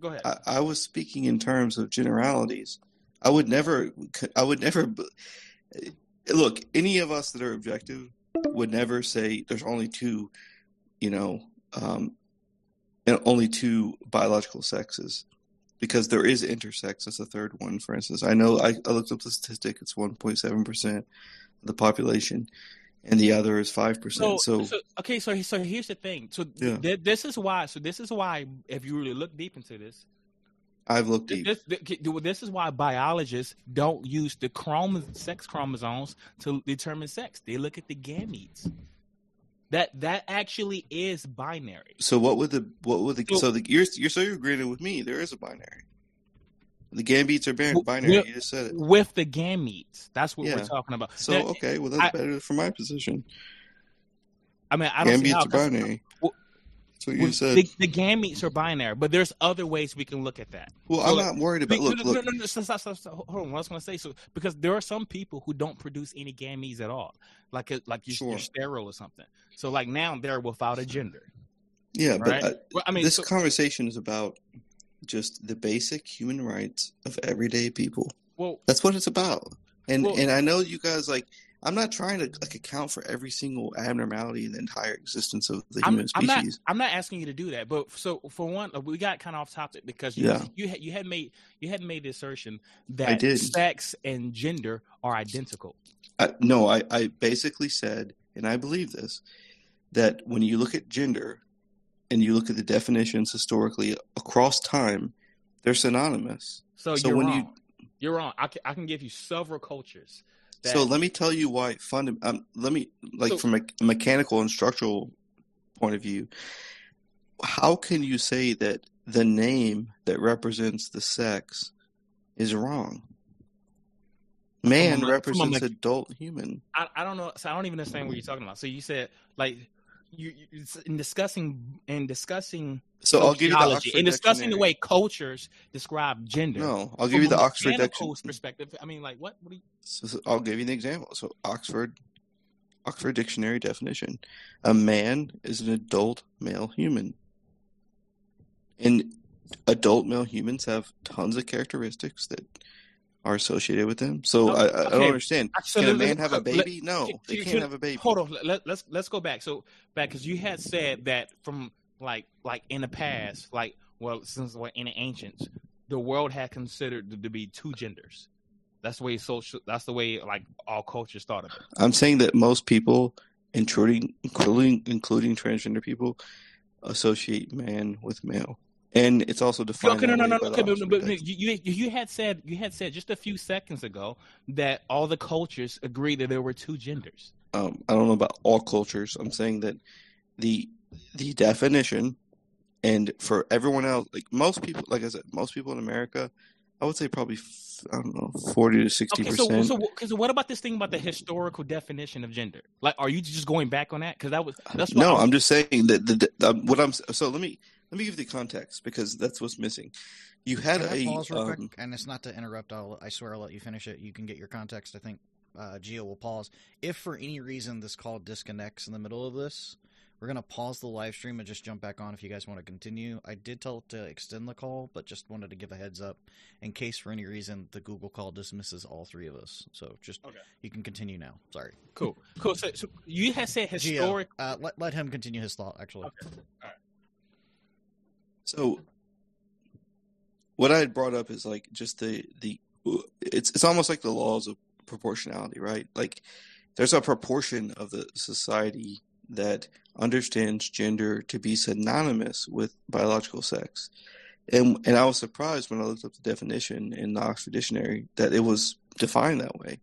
go ahead. I, I was speaking in terms of generalities. I would never, I would never, look, any of us that are objective would never say there's only two, you know, um, and only two biological sexes because there is intersex. That's the third one, for instance. I know I, I looked up the statistic, it's 1.7% of the population, and the other is 5%. so, So, so okay, so so here's the thing. So Yeah. th- this is why. So this is why, if you really look deep into this, I've looked deep. this this, is why biologists don't use the chrom- sex chromosomes to determine sex. They look at the gametes. That that actually is binary. So what would the what would the So- so the you're you're so you're agreeing with me? There is a binary. The gametes are binary. You just said it. With the gametes, that's what Yeah. we're talking about. So Now, okay, well that's I- better for my position. I mean, I don't see Gametes how. are binary. Well- So you said. the, the gametes are binary, but there's other ways we can look at that. well, so I'm like- not worried about. Look, no, look. no, no, no, stop, stop, stop. Hold on. What I was going to say, so because there are some people who don't produce any gametes at all, like a, like you're, you're sterile or something. So like now they're without a gender, Yeah, but right? uh, well, I mean, this so- conversation is about just the basic human rights of everyday people. well, That's what it's about. And Well- and I know you guys like. I'm not trying to like account for every single abnormality in the entire existence of the I'm, human I'm not. I'm not asking you to do that, but so for one, uh, we got kind of off topic because you Yeah. you had you had made you had made the assertion that sex and gender are identical. I, no, I, I basically said, and I believe this, that when you look at gender and you look at the definitions historically across time, they're synonymous. So, So you're when wrong. You, are wrong. I can, I can give you several cultures. That, So let me tell you why. Fund, um, let me like So- from a mechanical and structural point of view. How can you say that the name that represents the sex is wrong? Man From a- from a represents adult human. I, I don't know. So I don't even understand what you're talking about. So you said like you, you in discussing in discussing So I'll give you the Oxford in discussing the Dictionary. way cultures describe gender. No, I'll give you the Oxford Dictionary. perspective. I mean, like what? What you? So, so I'll give you an example. So Oxford Oxford Dictionary definition. A man is an adult male human. And adult male humans have tons of characteristics that are associated with them. So Oh, I, I don't understand. So Can a man have a let- baby? No, can- they can- can't have a baby. Hold on. Let, let's let's go back. So back because you had said that from like like in the past, like well since like in the ancients, the world had considered to, to be two genders. That's the way social. That's the way like all cultures thought of it. I'm saying that most people, including including including transgender people, associate man with male. And it's also defined. Okay, no, no, way no, by okay, but, but you, you had said you had said just a few seconds ago that all the cultures agreed that there were two genders. um, I don't know about all cultures. I'm saying that the the definition, and for everyone else, like most people, like I said, most people in America, I would say probably I don't know, forty to sixty Okay, so percent. so because what about this thing about the historical definition of gender? Like, are you just going back on that? Because that was that's what I No, I'm just saying that the, the um, what I'm. So let me let me give you the context because that's what's missing. You had Can I a pause real um, quick? And it's not to interrupt. I'll, I swear I'll let you finish it. You can get your context. I think. uh, Geo will pause. If for any reason this call disconnects in the middle of this, we're gonna pause the live stream and just jump back on if you guys want to continue. I did tell it to extend the call, but just wanted to give a heads up in case for any reason the Google call dismisses all three of us. So just Okay. you can continue now. Sorry, Cool, cool. So, so you had said Geo, historic. uh, let let him continue his thought. Actually, So what I had brought up is like just the the it's it's almost like the laws of proportionality, right? Like there's a proportion of the society that understands gender to be synonymous with biological sex. And and I was surprised when I looked up the definition in the Oxford Dictionary that it was defined that way.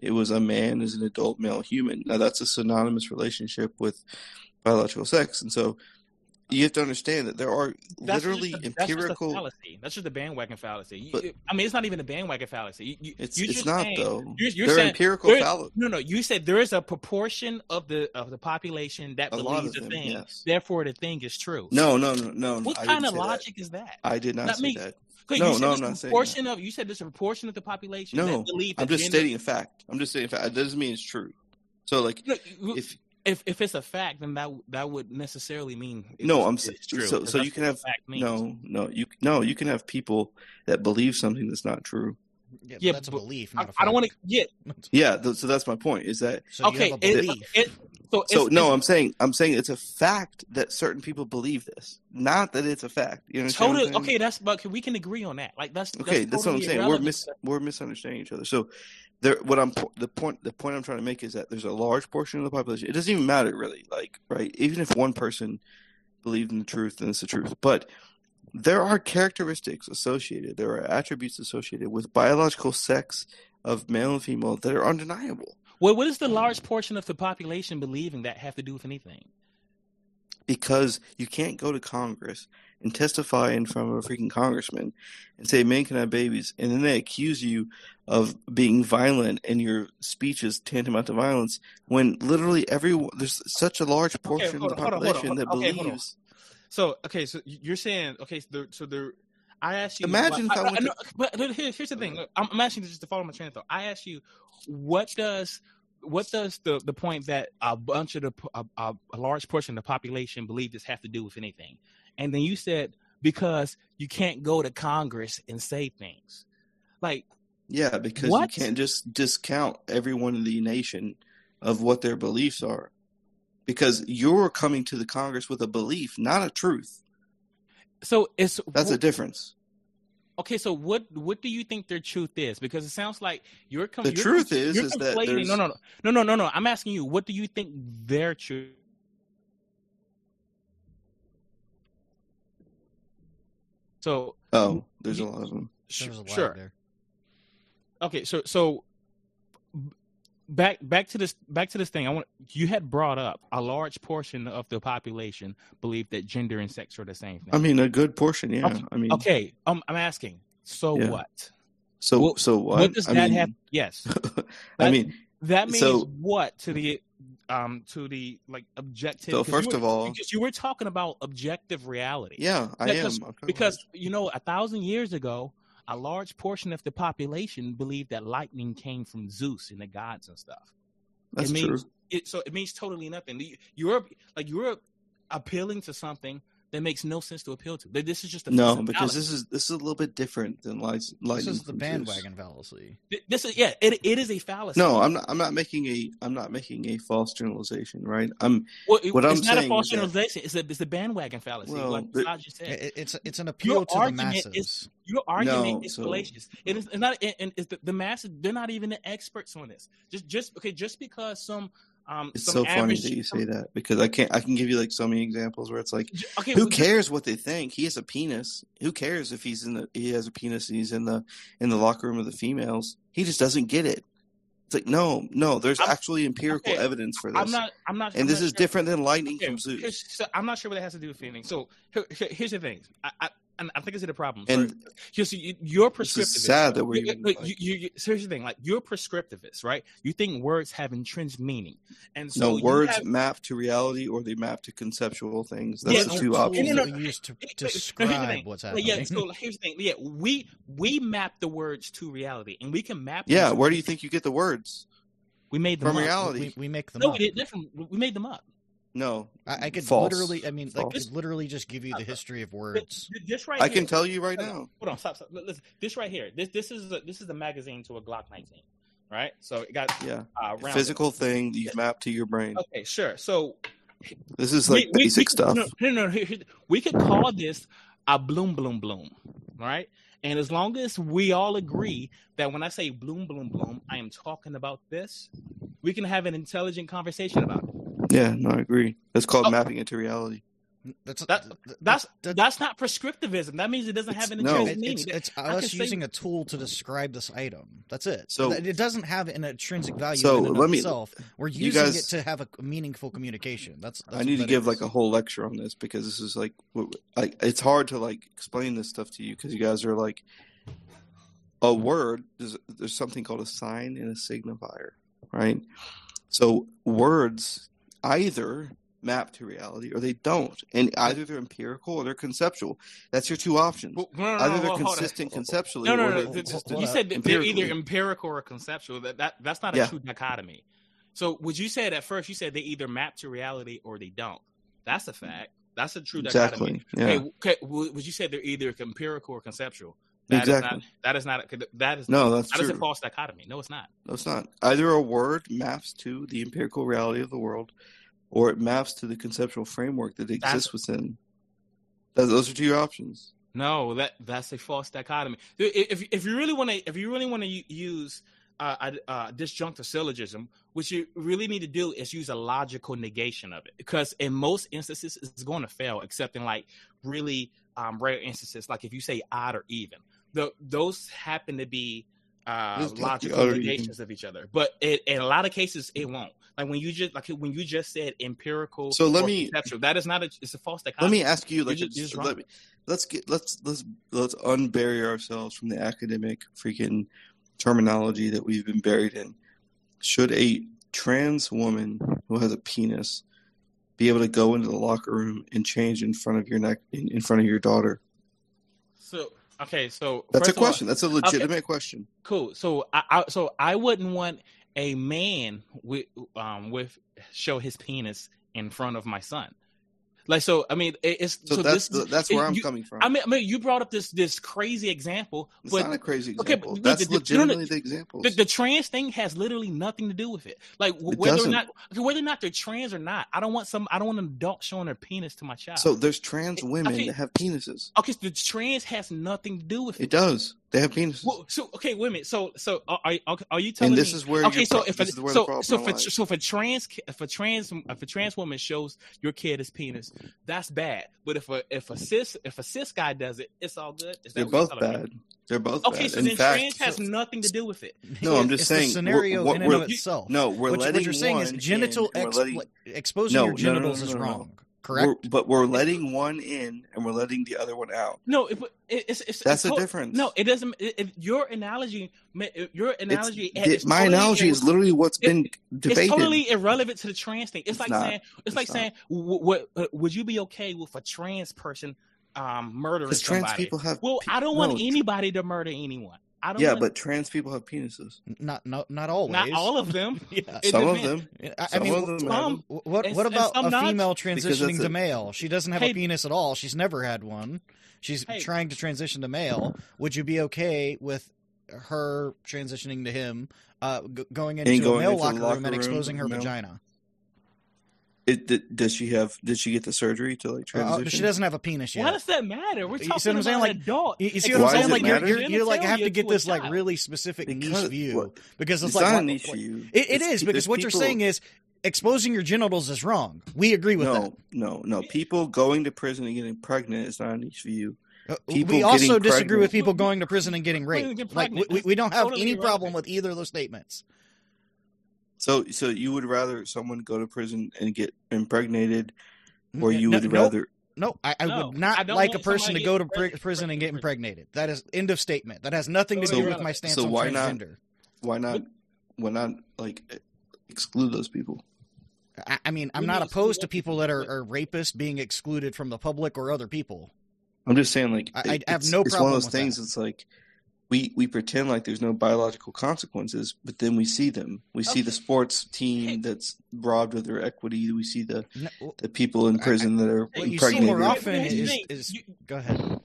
It was a man is an adult male human. Now that's a synonymous relationship with biological sex. And so you have to understand that there are That's literally just a, that's just a empirical fallacy. That's just a bandwagon fallacy. But- I mean, it's not even a bandwagon fallacy. You, It's it's just not saying- though. You're, you're saying empirical fallacy. No, no. You said there is a proportion of the of the population that A believes a thing. yes. Therefore, the thing is true. No, no, no, no. What I kind of logic is that? I did not Not say me. that. No, you said no, I'm not saying proportion of you said there's a proportion of the population No, that believe I'm just gender- stating a fact. I'm just stating a fact. It doesn't mean it's true. So like Look, if, if if if it's a fact, then that that would necessarily mean it's, No, I'm it's true. so- so you can have- fact no, no, you no, you can have people that believe something that's not true. yeah, but Yeah, that's a but belief, I, not a I don't want to. Yeah. Yeah, th- so that's my point. Is that So you okay. have a it- belief. it- so so? it's, No, it's I'm saying I'm saying it's a fact that certain people believe this, not that it's a fact. You understand? what I'm totally okay. That's but we can agree on that. Like that's Okay, that's, what I'm totally saying. We're irrelevant. mis we're misunderstanding each other. So there what I'm the point the point I'm trying to make is that there's a large portion of the population. It doesn't even matter really, like, right? Even if one person believed in the truth, then it's the truth. But there are characteristics associated, there are attributes associated with biological sex of male and female that are undeniable. Well, what is the large portion of the population believing that have to do with anything? because you can't go to Congress and testify in front of a freaking congressman and say men can have babies, and then they accuse you of being violent and your speech is tantamount to violence when literally everyone there's such a large portion hold of the on, hold on, hold on, population that. Okay, believes. So okay, so you're saying okay, so there, so there I asked you. Imagine if I went to- know, but but here, here's the thing. Look, I'm, I'm asking just to follow my train of thought. I asked you, what does what does the the point that a bunch of the a, a, a large portion of the population believe this have to do with anything? And then you said because you can't go to Congress and say things like Yeah, because What? you can't just discount everyone in the nation of what their beliefs are. Because you're coming to the Congress with a belief, not a truth. so. It's That's a difference. Okay, so what what do you think their truth is? Because it sounds like you're com- The you're truth com- is- is that no no no no no no no. I'm asking you, what do you think their truth? So Oh, there's a lot of them. sh- There's a lag sure. there. Okay, so so back back to this back to this thing. I want you had brought up a large portion of the population believe that gender and sex are the same thing. I mean, a good portion, yeah. Okay, I mean, okay, um, I'm asking. So Yeah. what? so what- so what? What does I that mean, have? Yes. I mean, That means So- what to the um to the like objective? so first were- of all- because you were talking about objective reality. yeah, I Because- am. Because you know, a thousand years ago, a large portion of the population believed that lightning came from Zeus and the gods and stuff. that's it true. means it so it means totally nothing. You- You're like you're appealing to something that makes no sense to appeal to. This is just a No, because fallacy. this is this is a little bit different than light, This is the from Zeus. bandwagon fallacy. this is yeah, it, it is a fallacy. No, I'm not. I'm not making a. I'm not making a false generalization, right? I'm. Well, what it's I'm not a false is that- generalization. It's a it's a bandwagon fallacy. Well, like the- Raj just said. It- it's it's an appeal to the argument is- Your argument No, is so- fallacious. It is it's not, and and it's the, the masses. They're not even the experts on this. Just, just okay. Just because some, um, It's so funny that you say that because I can't. I can give you like so many examples where it's like, Okay, who well, cares what they think? He has a penis. Who cares if he's in the he has a penis and he's in the in the locker room of the females? He just doesn't get it. It's like no, no. There's I'm- actually empirical okay, evidence for this, I'm not. I'm not. I'm and this not is sure- different than lightning Okay, from Zeus. so I'm not sure what it has to do with anything. So here- here's the thing. I, I, and I think it's a problem. And So, here's you, you're This prescriptivist. is sad that we're You- even, you, like- you, you, so here's the thing. Like you're prescriptivist, right? You think words have entrenched meaning, and so no words have- map to reality or they map to conceptual things. That's Yeah, the two options. no, no, that we use to Wait, wait, here's describe what's happening. yeah, so here's the thing. Yeah, we we map the words to reality, and we can map. Yeah, where do you think you get the words? We made them From up. reality. We, we make them No, up. we didn't. Different. We made them up. No, I, I could False. literally, I mean, I False. could literally just give you the history of words. Th- This right I here- can tell you right Hold now. Hold on, stop, stop. Listen, this right here. This this is a, this is the magazine to a Glock 19, right? So it got Yeah, uh, rounded. physical thing you map to your brain. Okay, sure. So This is like we- we- basic we- stuff. No, no, no. here- here- We could call this a bloom, bloom, bloom, right? And as long as we all agree that when I say bloom, bloom, bloom, I am talking about this, we can have an intelligent conversation about it. Yeah, no, I agree. That's called Oh. mapping into reality. That's That- That's that- that's not prescriptivism. That means it doesn't have an It's- no. intrinsic it- meaning. it's, it's I can us say- using a tool to describe this item. That's it. So- it doesn't have an intrinsic value So, in and let of me- itself. We're using guys- it to have a meaningful communication. That's, that's I need to give is. like a whole lecture on this because this is like, like it's hard to like explain this stuff to you because you guys are like, a word. There's, there's something called a sign and a signifier, right? So words either map to reality or they don't, and either they're empirical or they're conceptual. That's your two options. Well, no, no, Either no, they're consistent conceptually No, no, or no. they're th- th- consistent You said that they're either empirical or conceptual. That, that that's not a Yeah. true dichotomy. So, would you say at first you said they either map to reality or they don't? That's a fact. That's a true dichotomy. Exactly. Yeah. Okay, okay. Would you say they're either empirical or conceptual? That is Exactly. not. That is not. That is No, that's That is a true. false dichotomy. No, it's not. No, it's not. Either a word maps to the empirical reality of the world, or it maps to the conceptual framework that exists within. Those those are two options. No, that that's a false dichotomy. If if you really want to if you really want to use uh, a, a disjunctive syllogism, what you really need to do is use a logical negation of it, because in most instances it's going to fail, except in like really um, rare instances, like if you say odd or even. The, those happen to be uh, Just like the logical negations of each other, but it, in a lot of cases it won't. Like when you just like when you just said empirical. So let me- conceptual, that is not a. It's a false Let me ask you, like, You're just- you're just let me, let's get let's let's let's unbury ourselves from the academic freaking terminology that we've been buried in. Should a trans woman who has a penis be able to go into the locker room and change in front of your neck in, in front of your daughter? So okay, so That's first a of all- question. That's a legitimate question. cool. So I, I so I wouldn't want a man with um with show his penis in front of my son. Like so, I mean, it's So, so, that's this. the, that's it- where I'm you- coming from. I mean, I mean, you brought up this this crazy example, it's but not a crazy okay, example. but that's the- the- legitimately the example. the, the trans thing has literally nothing to do with it. Like It whether or doesn't. not whether or not they're trans or not, I don't want some. I don't want an adult showing their penis to my child. So there's trans women Okay. that have penises. okay, so the trans has nothing to do with it. It does. They have penises. Well, so okay, wait a minute. So so are are, are you telling and this me? is where okay, so if a, this is where the so problem so if a, lies. so if a trans if a trans if a trans woman shows your kid his penis, that's bad. But if a if a cis if a cis guy does it, it's all good. Is They're what both telling me? bad. They're both Okay, bad. so In then fact, trans has nothing to do with it. No, I'm It's just the saying, scenario what- in and what- of itself. no, we're Which- letting what you're saying is genital in, and ex- we're letting, exposing No, your no, no, no, genitals no, is no, no. wrong. Correct. we're- but we're letting one in and we're letting the other one out. No, it, it, it's it's That's it's the to- difference. No, it doesn't. It, it- your analogy, ma- your It's, analogy, the- my totally analogy is literally what's it- been debated. It's debated. totally irrelevant to the trans thing. It's, It's like not. saying, it's, It's like not. saying, w- what uh, would you be okay with a trans person um, murdering Because trans somebody? people have. well, pe- I don't want no, anybody to murder anyone. I don't. Yeah, want, but trans people have penises. Not not not always. not all of them. Yeah. Some of them. I, I Some mean, of them have some- what what about some a not. female Because transitioning to a- male? She doesn't have Hey- a penis at all. She's never had one. She's Hey. trying to transition to male. Would you be okay with her transitioning to him, uh, g- going into going a male into locker, locker room and exposing with her a male? vagina? It, did, does she have? Did she get the surgery to like Uh, transition? she doesn't have a penis yet. Why does that matter? We're You see talking what I'm saying? about Like, an adult. You, you see Why what I'm saying? it Like you're, matter? you're, you're like have to get to a this like really specific Because- niche view what- because it's, It's like not what- a niche what- view. It, it It's- because there's what you're people- saying is exposing your genitals is wrong. We agree with that. no, no, no. People going to prison and getting pregnant is not a niche view. that. Uh, people we also disagree pregnant- with people going to prison and getting raped. get Like we, we, we don't have Totally any problem irrelevant. with either of those statements. So, so you would rather someone go to prison and get impregnated, or you no- would nope. rather? No, I, I No, would not don't like a person to go to getting prison and get impregnated. That is end of statement. That has nothing to Totally do with my stance So on why not- transgender. Why not? Why not like exclude those people? I, I mean, I'm not opposed to people that are, are rapists being excluded from the public or other people. I'm just saying, like, I- I have it's, no It's one problem of those things. that. It's like we we pretend like there's no biological consequences, but then we see them. We see the sports team that's robbed of their equity. We see the No, the people in prison that are what you see more often Here's the is, is You- go ahead.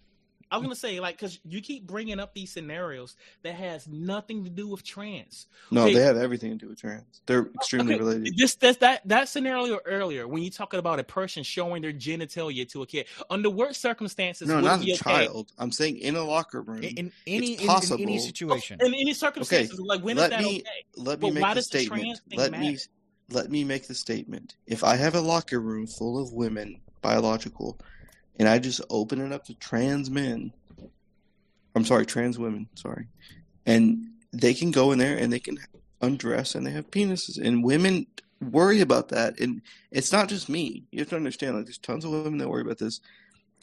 I was gonna say like because you keep bringing up these scenarios that has nothing to do with trans. No, Okay. they have everything to do with trans. They're extremely Okay, related. This that's that that scenario earlier when you talking about a person showing their genitalia to a kid under what circumstances No, not a okay? child. I'm saying in a locker room. In, in any in, in possible. any situation. In any circumstances, like when is let that me- okay? let me But make why the does the statement. trans thing Let me let me make the statement. If I have a locker room full of women, biological, and I just open it up to trans men, I'm sorry, trans women, sorry, and they can go in there and they can undress and they have penises, and women worry about that, and it's not just me. You have to understand, like, there's tons of women that worry about this.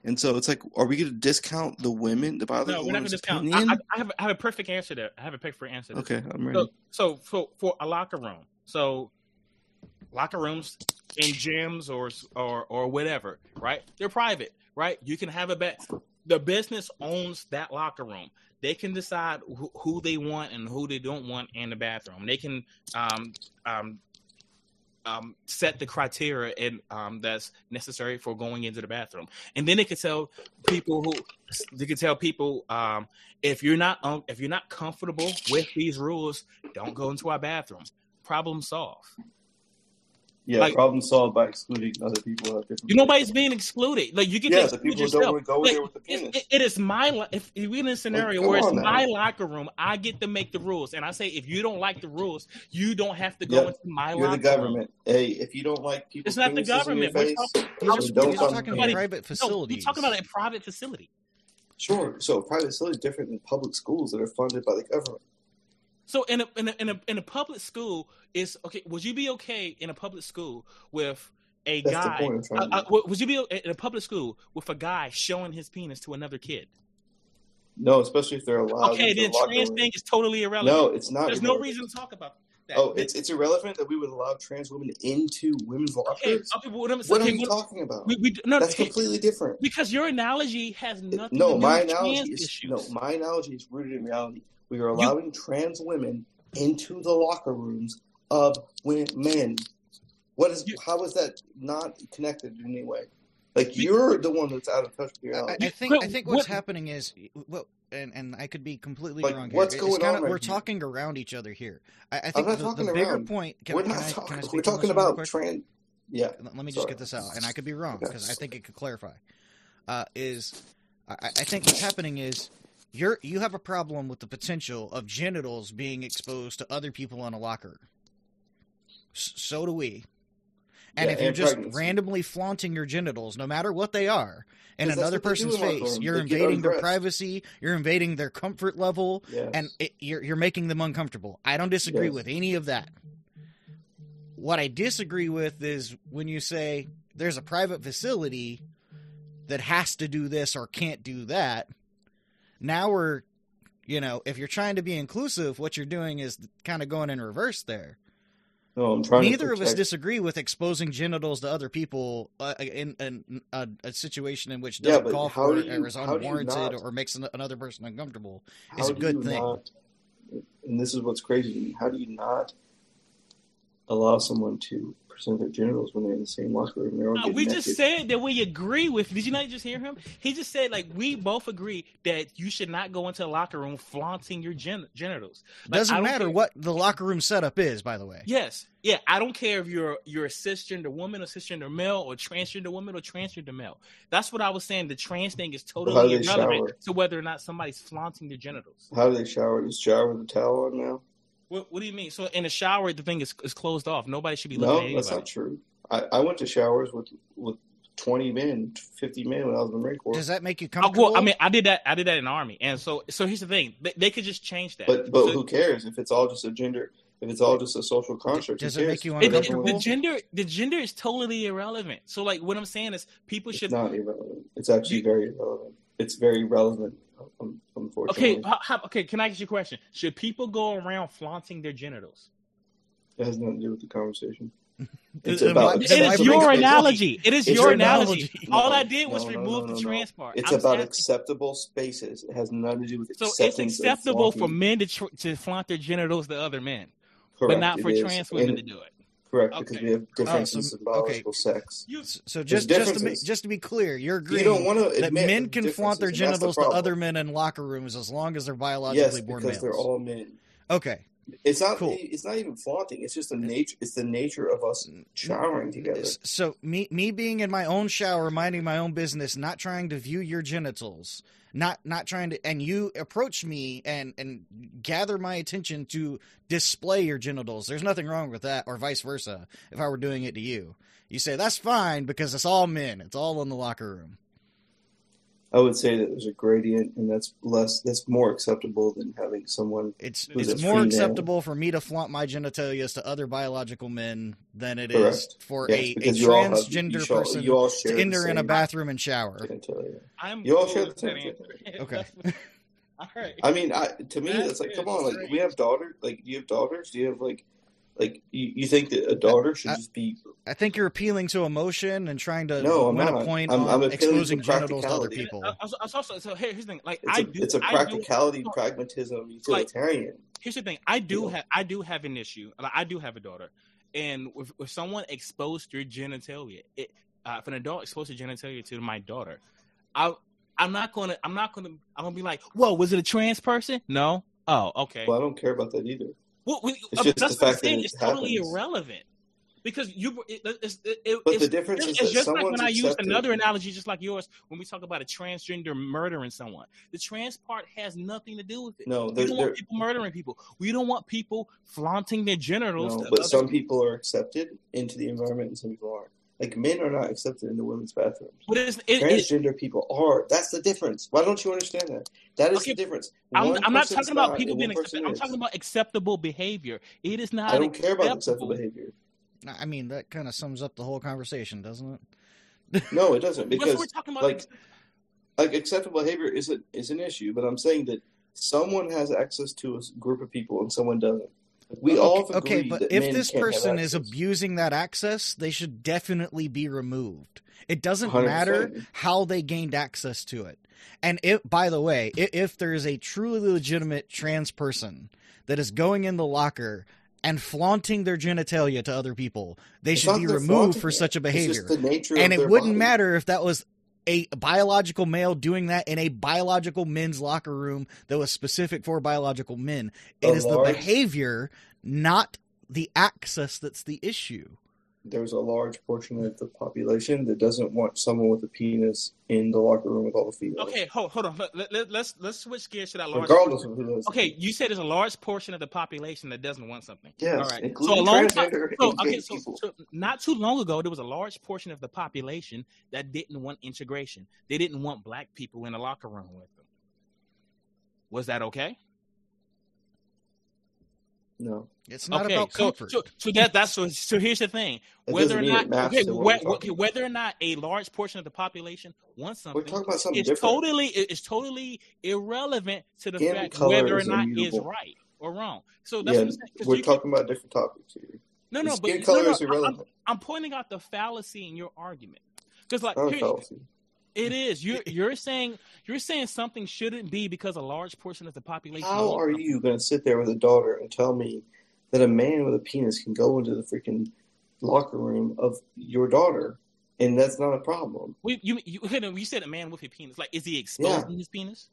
And so it's like, are we going to discount the women, the biological No, we're not gonna discount. I? I, have, I have a perfect answer there. I have a perfect answer. to okay, I'm ready. So, so for for a locker room, so locker rooms in gyms or or or whatever, right? They're private, right? You can have a bet. The business owns that locker room. They can decide who, who they want and who they don't want in the bathroom. They can um um um, set the criteria and um, that's necessary for going into the bathroom, and then they could tell people who they could tell people um, if you're not um, if you're not comfortable with these rules, don't go into our bathroom. Problem solved. Yeah, Like- problem solved by excluding other people who have different. You nobody's being excluded. Like you get Yeah, to the exclude people who don't yourself. wanna go Like, there with the it's- penis. it- it is my li- if, if we're in a scenario come where it's on now. my locker room, I get to make the rules, and I say if you don't like the rules, you don't have to go Yeah, into my You're locker the room. government. Hey, if you don't like people, It's not the government. We're talking- These I are, was- these don't are talking here. about private No, facilities. we're talking about a private facility. Sure. So private facility is different than public schools that are funded by the government. So in a in a in a, in a public school is okay. Would you be okay in a public school with a That's guy? point I'm trying to uh, uh, would- you be in a public school with a guy showing his penis to another kid? No, especially if they're allowed. Okay, then trans thing is totally irrelevant. No, it's not. There's no reason to talk about that. Oh, it's it's irrelevant that we would allow trans women into women's okay. lockers. okay, but what I'm What are you what- talking about? We, we, no, That's okay, completely different. because your analogy has nothing No, to do my with analogy trans is issues. no. My analogy is rooted in reality. We are allowing trans women into the locker rooms of men. What is? You- How is that not connected in any way? Like you're the one that's out of touch with I, reality. I think But I think what's what- happening is well, and and I could be completely Like, wrong. what's here. going it's kinda, on right We're here? talking around each other here. I, I I'm think not the, talking the bigger around. point. Can, we're can not I, talking. Can I we're talking about quick? trans. Yeah. Let let me just get this out, and I could be wrong Okay. because I think it could clarify. Uh, is I, I think what's happening is you're you have a problem with the potential of genitals being exposed to other people in a locker. S- so do we. And Yeah, if you're and just pregnancy. randomly flaunting your genitals, no matter what they are, in another what they do person's face, you're They invading their privacy, you're invading their comfort level, Yeah. and it, you're you're making them uncomfortable. I don't disagree Yes. with any of that. What I disagree with is when you say there's a private facility that has to do this or can't do that. Now we're, you know, if you're trying to be inclusive, what you're doing is kind of going in reverse there. no, I'm trying. Neither of us disagree with exposing genitals to other people uh, in, in a, a situation in which Yeah, doesn't but call for it or is how do you unwarranted not- or makes another person uncomfortable. Is a good thing. Not, and this is what's crazy to me. How do you not allow someone to present their genitals when they're in the same locker room? No, we just naked? said that we agree with. Did you not just hear him? He just said like we both agree that you should not go into a locker room flaunting your gen- genitals. Like, I Doesn't matter care- what the locker room setup is, by the way. Yes, yeah. I don't care if you're you're a cisgender woman or cisgender male or transgender woman or transgender male. That's what I was saying. The trans thing is totally irrelevant shower? to whether or not somebody's flaunting their genitals. How do they shower? Does shower with a towel on now? What, what do you mean? So in the shower, the thing is, is closed off. Nobody should be No, looking at that's not true. I, I went to showers with with twenty men, fifty men when I was in the Marine Corps. Does that make you Oh, comfortable? well, I mean, I did that. I did that in the army, and so so here's the thing: they, they could just change that. but but So- who cares if it's all just a gender? If it's all just a social construct, does it make you It- it- uncomfortable? the gender, the gender is totally irrelevant. So, like, what I'm saying is, people It's should. not irrelevant. It's actually very irrelevant. It's very relevant, unfortunately. Okay, how, how, okay. Can I ask you a question? Should people go around flaunting their genitals? It has nothing to do with the conversation. It's Then about why- It then why is bring your analogy. It is your your analogy. analogy. All No, I did was no, no, remove no, the trans part. It's I'm about asking- acceptable spaces. It has nothing to do with So it's acceptable for men to tr- to flaunt their genitals to other men, Correct, but not it for is. trans women And- to do it. Correct, because we have differences so- in biological sex. You, So just just to, be, just to be clear, you're You agreeing don't want to that men can flaunt their that's the genitals to other men in locker rooms as long as they're biologically Yes, born because males. they're all men. okay. It's not. Cool. It's not even flaunting. It's just the nature. It's the nature of us showering together. So me me being in my own shower, minding my own business, not trying to view your genitals, not not trying to, and you approach me and and gather my attention to display your genitals. There's nothing wrong with that, or vice versa. If I were doing it to you, you say that's fine because it's all men. It's all in the locker room. I would say that there's a gradient, and that's less. That's more acceptable than having someone. It's Who's it's a more female. acceptable for me to flaunt my genitalia to other biological men than it is Correct. for Yes, a, a because you all have- transgender you shall- person you all to share the enter in a bathroom and shower. genitalia. I'm You all share the same that answer. Okay. All right. I mean, I to me, That it's like, come on, like we have daughters. Like, do you have daughters? Do you have like, like you, you think that a daughter should I- just be? I think you're appealing to emotion and trying to No, I'm win a point I'm- on I'm exposing genitals to other people. I, I was- I also so here, here's the thing. Like It's I a, do, it's a I do- practicality, pragmatism, utilitarian. here's the thing. I do Yeah. have I do have an issue. Like, I do have a daughter, and if, if someone exposed your genitalia, it, uh, if an adult exposed their genitalia to my daughter, I I'm not gonna I'm not gonna I'm gonna be like, whoa, was it a trans person? No. Oh, okay. Well, I don't care about that either. Well, we, It's just that's the what I'm fact that It's totally happens. irrelevant because you. It, it's, it, But it's, the difference it's, is it's just like when I used accepted. another analogy, just like yours, when we talk about a transgender murdering someone. The trans part has nothing to do with it. No, we don't want people murdering people. We don't want people flaunting their genitals. no, to but some people are accepted into the environment, and some people aren't. Like men are not accepted in the women's bathrooms. But it's, it, it, Transgender people are. That's the difference. Why don't you understand that? That is Okay, the difference. I'm, I'm not talking about people being one accepted. I'm talking about acceptable behavior. It is not. I don't care about acceptable. acceptable behavior. I mean, that kind of sums up the whole conversation, doesn't it? No, it doesn't because we're talking about. like like acceptable behavior is a, is an issue. But I'm saying that someone has access to a group of people and someone doesn't. We all have okay, but if this person is abusing that access, they should definitely be removed. It doesn't 100%. matter how they gained access to it. And if, by the way, if, if there is a truly legitimate trans person that is going in the locker and flaunting their genitalia to other people, they It's should be removed for it. such a behavior. just the nature and it wouldn't body. matter if that was a biological male doing that in a biological men's locker room that was specific for biological men. It A is the behavior, not the access, that's the issue. There's a large portion of the population that doesn't want someone with a penis in the locker room with all the females. Okay, hold, hold on. Let, let, let- let's let's switch gears to that large. Regardless of who. Okay, you said there's a large portion of the population that doesn't want something. Yes, All right. So a long time. So, okay, so, so not too long ago, there was a large portion of the population that didn't want integration. They didn't want black people in the locker room with them. Was that okay? No, It's not okay, about so, comfort. so so that that's so, so here's the thing. That Whether or not okay, to what whe- okay, whether or not a large portion of the population wants something, we're something, talking about something it's different. totally it's totally irrelevant to the Skin fact whether or is not is right or wrong. So that's yeah, what I'm saying. 'cause we're you- talking about different topics here. no, no, skin but color no, no, is I'm- irrelevant. I'm pointing out the fallacy in your argument because, like, Not here- fallacy. It is. You're you're saying you're saying something shouldn't be because a large portion of the population. How are you going to sit there with a daughter and tell me that a man with a penis can go into the freaking locker room of your daughter, and that's not a problem? We, you, you you said a man with a penis. Like, is he exposing his penis?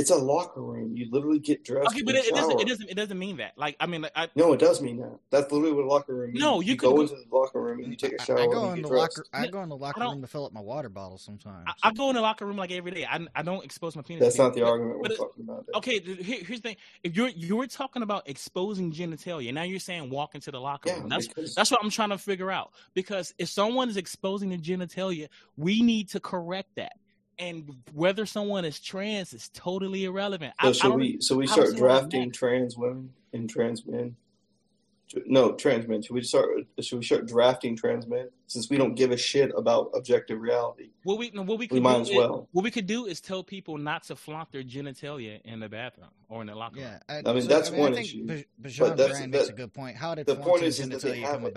It's a locker room. You literally get dressed. Okay, but it, it doesn't. It doesn't. It doesn't mean that. Like, I mean, like, I, No, it does mean that. That's literally what a locker room means. No, you you could go go- into the locker room and you take a shower I, go in the dressed. locker. I go in the locker room to fill up my water bottle sometimes. I, I go in the locker room like every day. I, I don't expose my penis. That's not the anything. argument we're but talking about. there. Okay, here, here's the thing. If you're you're talking about exposing genitalia, now you're saying walk into the locker Yeah, room. That's because that's what I'm trying to figure out. Because if someone is exposing the genitalia, we need to correct that. And whether someone is trans is totally irrelevant. So I should don't- we? So we start see why it drafting trans women and trans men. No, trans men. Should we start? Should we start drafting trans men since we don't give a shit about objective reality? What we no, what we could We might do as is- well. what we could do is tell people not to flaunt their genitalia in the bathroom or in the locker room. Yeah, I mean, that's one I think issue. Ba- But that's- Brand makes that- a good point. How did the point is- is that they genitalia have come it.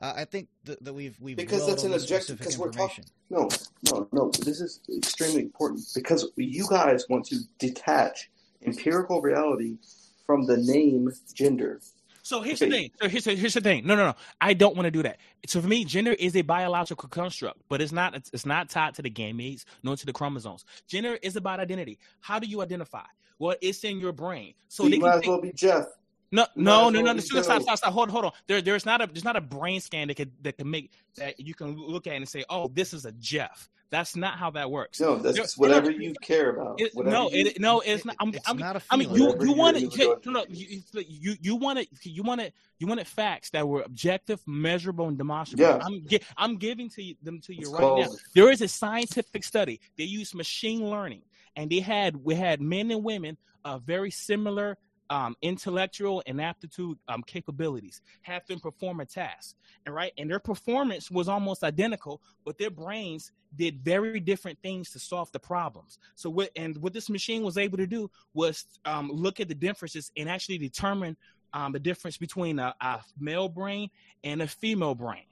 About? Uh, I think that, that we've we've Because that's an objective- because we're information. No, no, no. This is extremely important because you guys want to detach empirical reality from the name gender. So here's the thing. So here's here's the thing. No, no, no. I don't want to do that. So for me, gender is a biological construct, but it's not. It's, it's not tied to the gametes nor to the chromosomes. Gender is about identity. How do you identify? Well, it's in your brain. So So you might as well be Jeff. No, no, no, no, no. Stop, stop, stop, stop. Hold, hold on. There, there's not a, there's not a brain scan that could that can make that you can look at and say, oh, this is a Jeff. That's not how that works. No, that's no, whatever you care about. It, no, you- it, no, it's not. I'm, It's I'm, not a I mean, feeling. you you your wanted individual- no, you you- you you wanted you wanted you wanted facts that were objective, measurable, and demonstrable. Yeah. I'm gi- I'm giving to you, them to you It's right now. There is a scientific study. They used machine learning, and they had we had men and women of very similar um, intellectual and aptitude um, capabilities. Have them perform a task, and right, and their performance was almost identical, but their brains did very different things to solve the problems. So what and what this machine was able to do was um, look at the differences and actually determine um, the difference between a, a male brain and a female brain.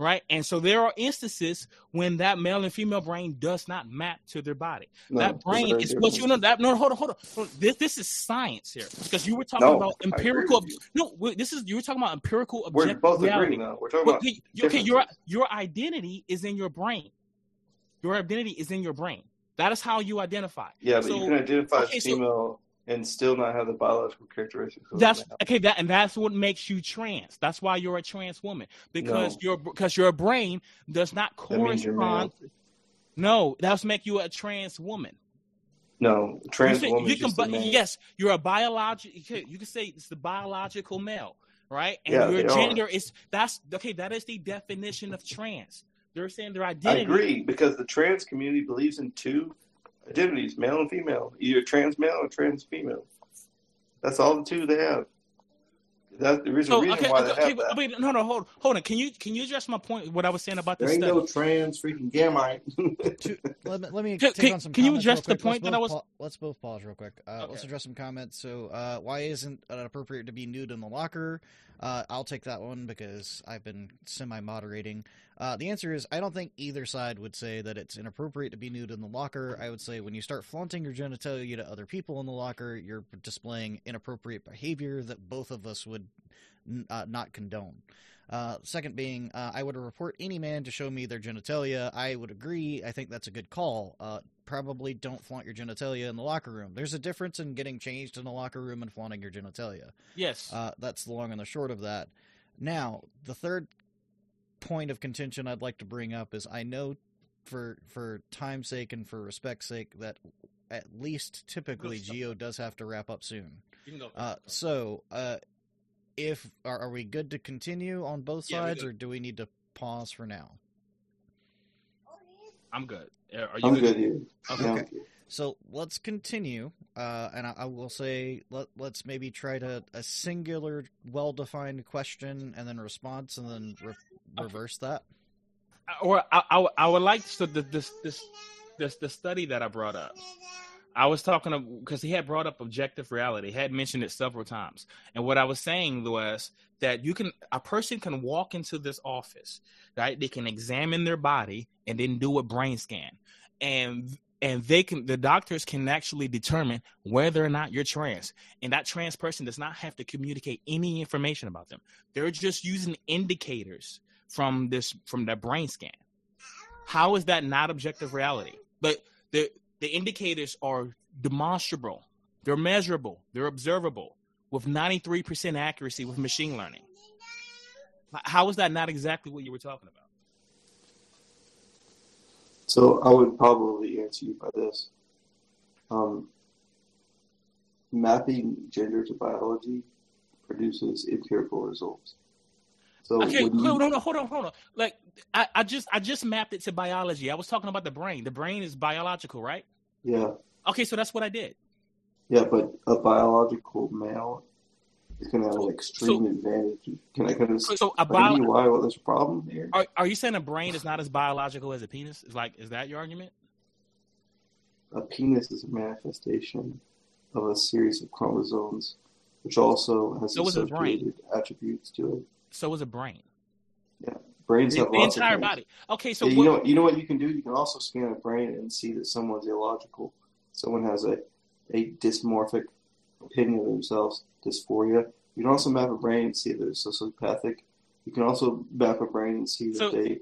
Right. And so there are instances when that male and female brain does not map to their body. No, that brain is what you know. That no, hold on, hold on. This this is science here because you were talking No, about empirical. No, this is you were talking about empirical We're objective both reality. agreeing now. We're talking Well, about okay, okay, your your identity is in your brain. Your identity is in your brain. That is how you identify. yeah, but so- you can identify okay, as so- female and still not have the biological characteristics. of That's okay. That and that's what makes you trans. That's why you're a trans woman because No. your because your brain does not That correspond. No, that's make you a trans woman. no trans you, say- woman. you can, just a but man. yes, you're a biological. You can, you can say it's the biological male, right? And Yeah, your they are. gender is that's okay. That is the definition of trans. They're saying their identity. I agree because the trans community believes in two identities, male and female, either trans male or trans female. That's all the two they have. That's the reason, So reason okay, why okay, they have okay, that. wait, no, no, hold, hold on. Can you can you address my point? What I was saying about There this ain't study? no trans freaking gamete. To- let me, let me Can- take can- on some can you address the point let's that I was- pa- let's both pause real quick. Uh, Let's address some comments. So, uh, why isn't it appropriate to be nude in the locker? Uh, I'll take that one because I've been semi-moderating. Uh, the answer is I don't think either side would say that it's inappropriate to be nude in the locker. I would say when you start flaunting your genitalia to other people in the locker, you're displaying inappropriate behavior that both of us would n- uh, not condone. Uh, second being, uh, I would report any man to show me their genitalia. I would agree. I think that's a good call. Uh, probably don't flaunt your genitalia in the locker room. There's a difference in getting changed in the locker room and flaunting your genitalia. Yes. Uh, that's the long and the short of that. Now, the third point of contention I'd like to bring up is I know for for time's sake and for respect's sake that at least typically Geo does have to wrap up soon. you can go. Uh, so, uh, if are, are we good to continue on both Yeah, sides, good. or do we need to pause for now? I'm good. Uh, Are you I'm good here. Okay. Yeah. Okay. So let's continue, uh, and I, I will say let let's maybe try to a singular, well-defined question and then response, and then re- Okay. reverse that. or I, I, I would like to the this this this the study that I brought up. I was talking because he had brought up objective reality. He had mentioned it several times, and what I was saying was that you can a person can walk into this office, right? They can examine their body and then do a brain scan, and and they can the doctors can actually determine whether or not you're trans, and that trans person does not have to communicate any information about them. They're just using indicators from this from that brain scan. How is that not objective reality? But the the indicators are demonstrable, they're measurable, they're observable with 93% accuracy with machine learning. How is that not exactly what you were talking about? So I would probably answer you by this. Um, mapping gender to biology produces empirical results. So Okay, you- hold on, hold on, hold on. Like I, I just I just mapped it to biology. I was talking about the brain. The brain is biological, right? yeah, Okay, so that's what I did. yeah, but a biological male is going to have an extreme advantage. Can I kind of So, so a bio, you why a problem here? are, are you saying a brain is not as biological as a penis? Is like is that your argument? A penis is a manifestation of a series of chromosomes, which also has So associated attributes to it. So is a brain. Yeah, brains The, have the entire body. Okay, so Yeah, you what, know what you know what you can do? You can also scan a brain and see that someone's illogical. Someone has a, a dysmorphic opinion of themselves, dysphoria. You can also map a brain and see that they're sociopathic. You can also map a brain and see that So- they.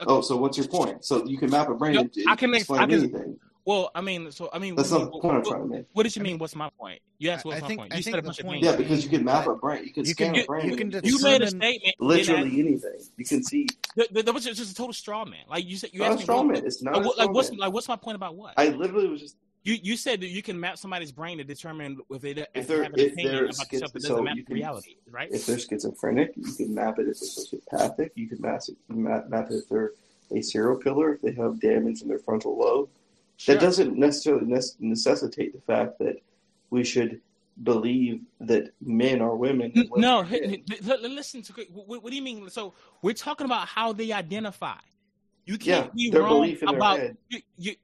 Oh, so what's your point? So you can map a brain No, and I can explain I can- anything. Well, I mean, so I mean, That's what, not the what, I'm trying to make. what did you I mean? mean- What's my point? You asked I- what's I my think- point. You think said a bunch of point things. Yeah, because you can map I- a brain. You can you scan can- a brain. you can you You made a statement. then literally anything. You can see. That, that, that was just a total straw man. Like you said, you Not asked me. straw what- man. It's not like, a straw like what's man. like what's my point about what? I literally was just you you said that you can map somebody's brain to determine if they if If they they're- have an if opinion they're about stuff that doesn't so map you can- reality, right? if they're schizophrenic, you can map it if they're sociopathic. You can map it, map, map it if they're a serial killer, if they have damage in their frontal lobe. Sure. That doesn't necessarily necessitate the fact that we should believe that men are women. and N- women No, are h- men. h- l- l- listen to what, what do you mean? So we're talking about how they identify. You can't be their wrong belief in their about head. you, you.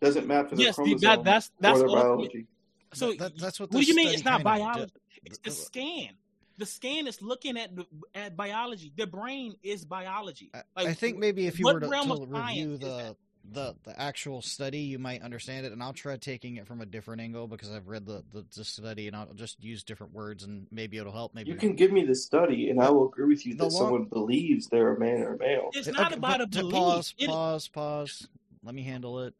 doesn't map to their Yes, the- chromosome that, that's that's or their ultimate- biology. So That- that- that's what What do you mean? It's not biology. It's the scan. The scan is looking at at biology. The brain is biology. I- Like, I think maybe if you were to, to of science review is the, that? The the actual study, you might understand it. And I'll try taking it from a different angle because I've read the, the, the study, and I'll just use different words, and maybe it'll help. Maybe You can give me the study, and I will agree with you The that long- someone believes they're a man or a male. It's Okay, not about a belief. Pause, It- pause, pause. Let me handle it.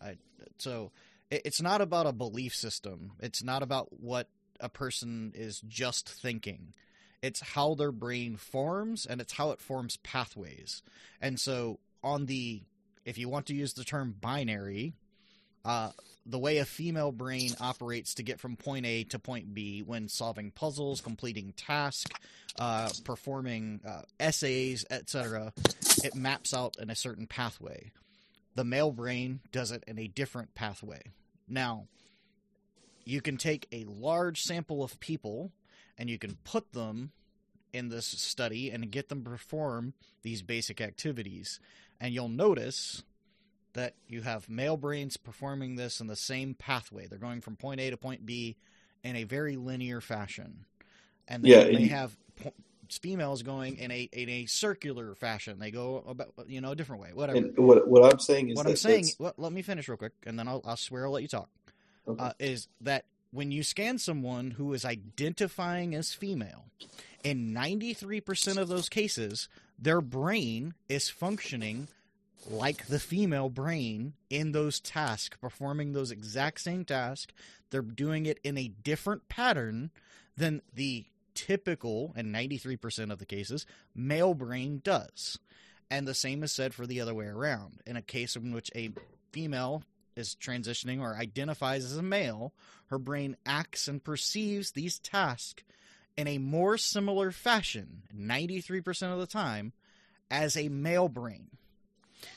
I so it, it's not about a belief system. It's not about what a person is just thinking. It's how their brain forms, and it's how it forms pathways. And so, on the if you want to use the term binary, uh, the way a female brain operates to get from point A to point B when solving puzzles, completing tasks, uh, performing uh, essays, etc., it maps out in a certain pathway. The male brain does it in a different pathway. Now, you can take a large sample of people and you can put them in this study and get them to perform these basic activities. And you'll notice that you have male brains performing this in the same pathway. They're going from point A to point B in a very linear fashion. And then Yeah, they and- have po- females going in a in a circular fashion. They go about you know a different way. Whatever. And what what I'm saying is what I'm saying, well, let me finish real quick, and then I'll, I'll swear I'll let you talk. Okay. Uh, is that when you scan someone who is identifying as female, in 93% of those cases, their brain is functioning like the female brain in those tasks, performing those exact same tasks. They're doing it in a different pattern than the typical, and 93% of the cases, male brain does. And the same is said for the other way around. In a case in which a female is transitioning or identifies as a male, her brain acts and perceives these tasks in a more similar fashion, 93% of the time, as a male brain.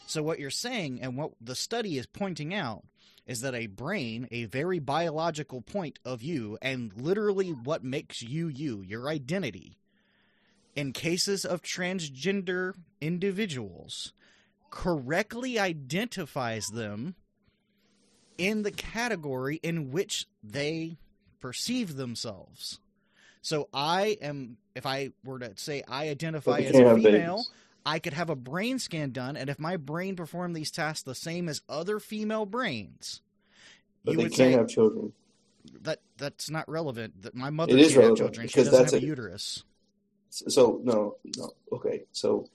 So, what you're saying and what the study is pointing out is that a brain, a very biological point of you, and literally what makes you you, your identity, in cases of transgender individuals, correctly identifies them in the category in which they perceive themselves. So I am, if I were to say I identify as a female, babies. I could have a brain scan done, and if my brain performed these tasks the same as other female brains, But you they would can't say have children. that that's not relevant. That my mother It is relevant, children; she because doesn't that's have a a- uterus. So no, no. Okay, so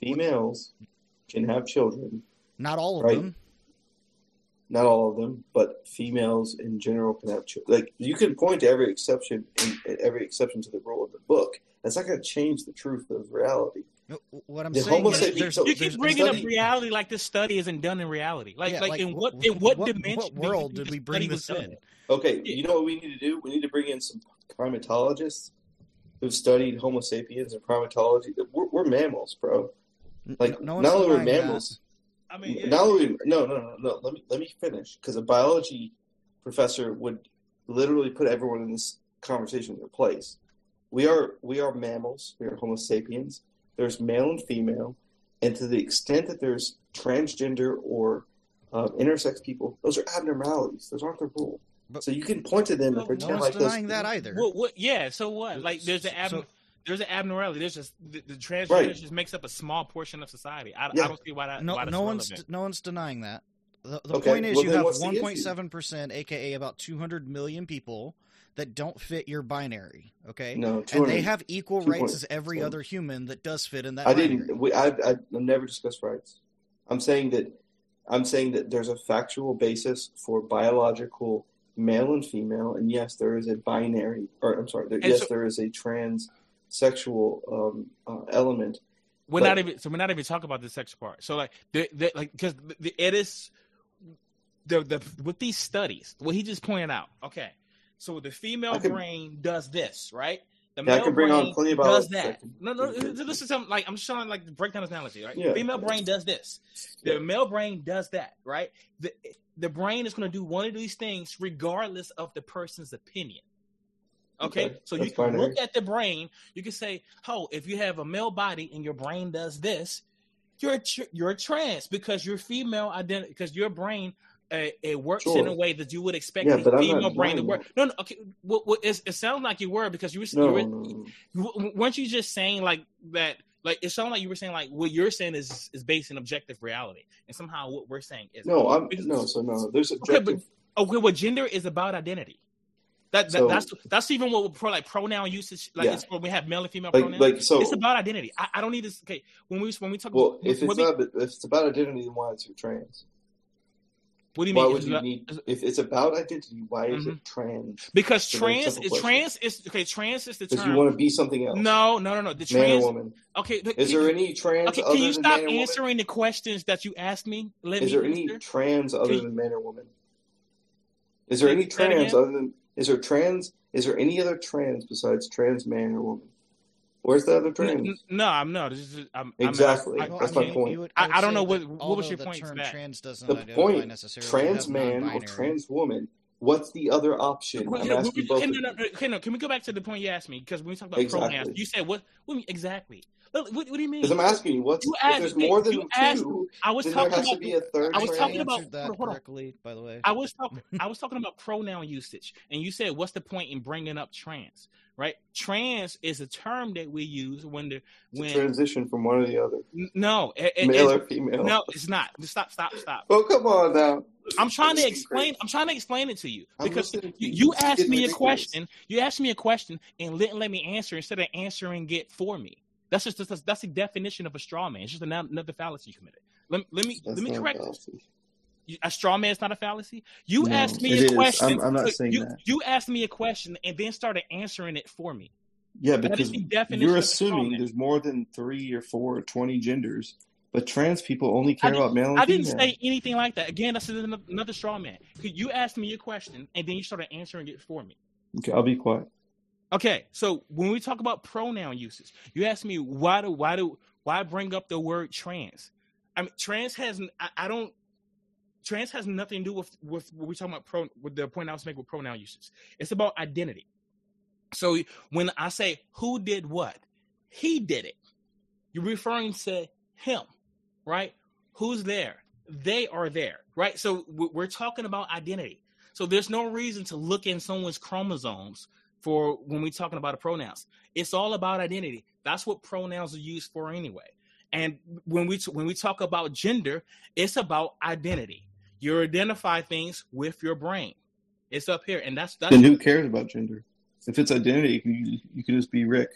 females can have children. Not all of Right. them. Not all of them, but females in general can have children. Like you can point to every exception, in, every exception to the rule of the book. That's not going to change the truth of reality. What I'm The saying is there's, so- You keep bringing up reality like this study isn't done in reality. Like, Yeah, like, like, in what in what, what- dimension? what world did we bring study was this done? in? Okay, you know what we need to do? We need to bring in some primatologists who've studied Homo sapiens and primatology. We're, we're mammals, bro. Like no one's not only we're mammals. that. Mammals, I mean, yeah. not only no, no, no, no. Let me let me finish because a biology professor would literally put everyone in this conversation in their place. We are we are mammals. We are Homo sapiens. There's male and female, and to the extent that there's transgender or uh, intersex people, those are abnormalities. Those aren't the rule. But- so you can point to them No and pretend No one's like those. denying that either. What, what? Yeah. So what? Like, there's an So- ab- so- there's an abnormality. There's just the, the transgender Right. just makes up a small portion of society. I, Yeah. I don't see why that. No, why no one's relevant. no one's denying that. The, the Okay, point is, well, you have what's the issue? 1.7 percent, aka about 200 million people that don't fit your binary. Okay, No, and they have equal rights point as every seven. other human that does fit in that. I binary. didn't. We, I, I, I've never discussed rights. I'm saying that. I'm saying that there's a factual basis for biological male and female, and yes, there is a binary, or I'm sorry, there, yes, so- there is a transsexual um, uh, element. We're But- not even so we're not even talking about the sex part. So like the, the like because the, the it is the the with these studies, what he just pointed out. Okay, so the female I could- brain does this, right? The Yeah, I male could bring on brain plenty of does that. No, no, this is something like I'm just trying to like break down this analogy, right? Yeah. The female brain does this. The Yeah. male brain does that, right? The the brain is going to do one of these things regardless of the person's opinion. Okay, Okay, so you can look at the brain. You can say, "Oh, if you have a male body and your brain does this, you're a tr- you're trans because your female identity because your brain uh, it works in a way that you would expect Yeah, the but I'm not female brain to work." No, no, okay. Well, well, it sounds like you were because you were, no, you were no, weren't you just saying like that? Like it sounded like you were saying like what you're saying is is based in objective reality, and somehow what we're saying is No, I'm no. So no, there's Okay, objective. but okay, well, gender is about identity. That, that So- that's that's even what we're pro like pronoun usage like Yeah. it's when we have male and female like, pronouns. like so. it's about identity. I, I don't need this. Okay, when we when we talk well, about if it's we- not, if it's about identity, then why is it trans? what do you Why mean? would you need? If it's about identity, why is Mhm. it trans? because It's a very trans is question. trans is okay. Trans is the term. you want to be something else, no, no, no, no. The man trans. or woman. Okay, the- Is there any trans okay? other Can you stop man woman? answering the questions that you asked me? Let Is me there any trans other than man or woman? Is there any trans other than? Is there trans? Is there any other trans besides trans man or woman? Where's the other N- trans? n- No, I'm no. This is I'm, Exactly. I'm, I, That's I my point. would- I- I don't know what- what was your the point term trans doesn't The point, necessarily trans man or trans woman. What's the other option? Wait, I'm no, asking we- both. okay, no, no, you. no, Can we go back to the point you asked me? Because when we talk about Exactly. pronouns, you said what? what you exactly. What, what do you mean? Because I'm asking you, what's You if asked there's more than you asked- two? I was Then there talking has to about. be a third. I was talking about- that hold on, hold on. correctly, by the way. I was talking. I was talking about pronoun usage, and you said, "What's the point in bringing up trans?" Right? Trans is a term that we use when the when transition from one or the other, no, it, male or female. no, it's not. Stop, stop, stop. Oh, come on now. I'm trying to explain. I'm trying to explain it to you because you, you. you This is asked me a question. You asked me a question and didn't let me answer instead of answering it for me. That's just that's, that's the definition of a straw man. It's just another, another fallacy you committed. Let, let me That's let me correct. fallacy. A straw man is not a fallacy. You No, asked me a is. question. I'm- I'm not saying you, that. You asked me a question and then started answering it for me. Yeah, because you're of a straw assuming there's more than three or four or twenty genders, but trans people only care about male and I didn't female. say anything like that. Again, that's another another straw man. You asked me a question and then you started answering it for me. Okay, I'll be quiet. Okay, so when we talk about pronoun usage, you asked me why do why do why bring up the word trans? I mean, trans has I don't trans has nothing to do with with what we're talking about pro with the point I was making with pronoun usage. It's about identity. So when I say who did what, he did it. You're referring to him, right? Who's there? They are there, right? So we- we're talking about identity. So there's no reason to look in someone's chromosomes for when we're talking about the pronouns. It's all about identity. That's what pronouns are used for anyway. And when we when we talk about gender, it's about identity. You identify things with your brain. It's up here, and that's that's Then who cares about gender? If it's identity, you can, you can just be Rick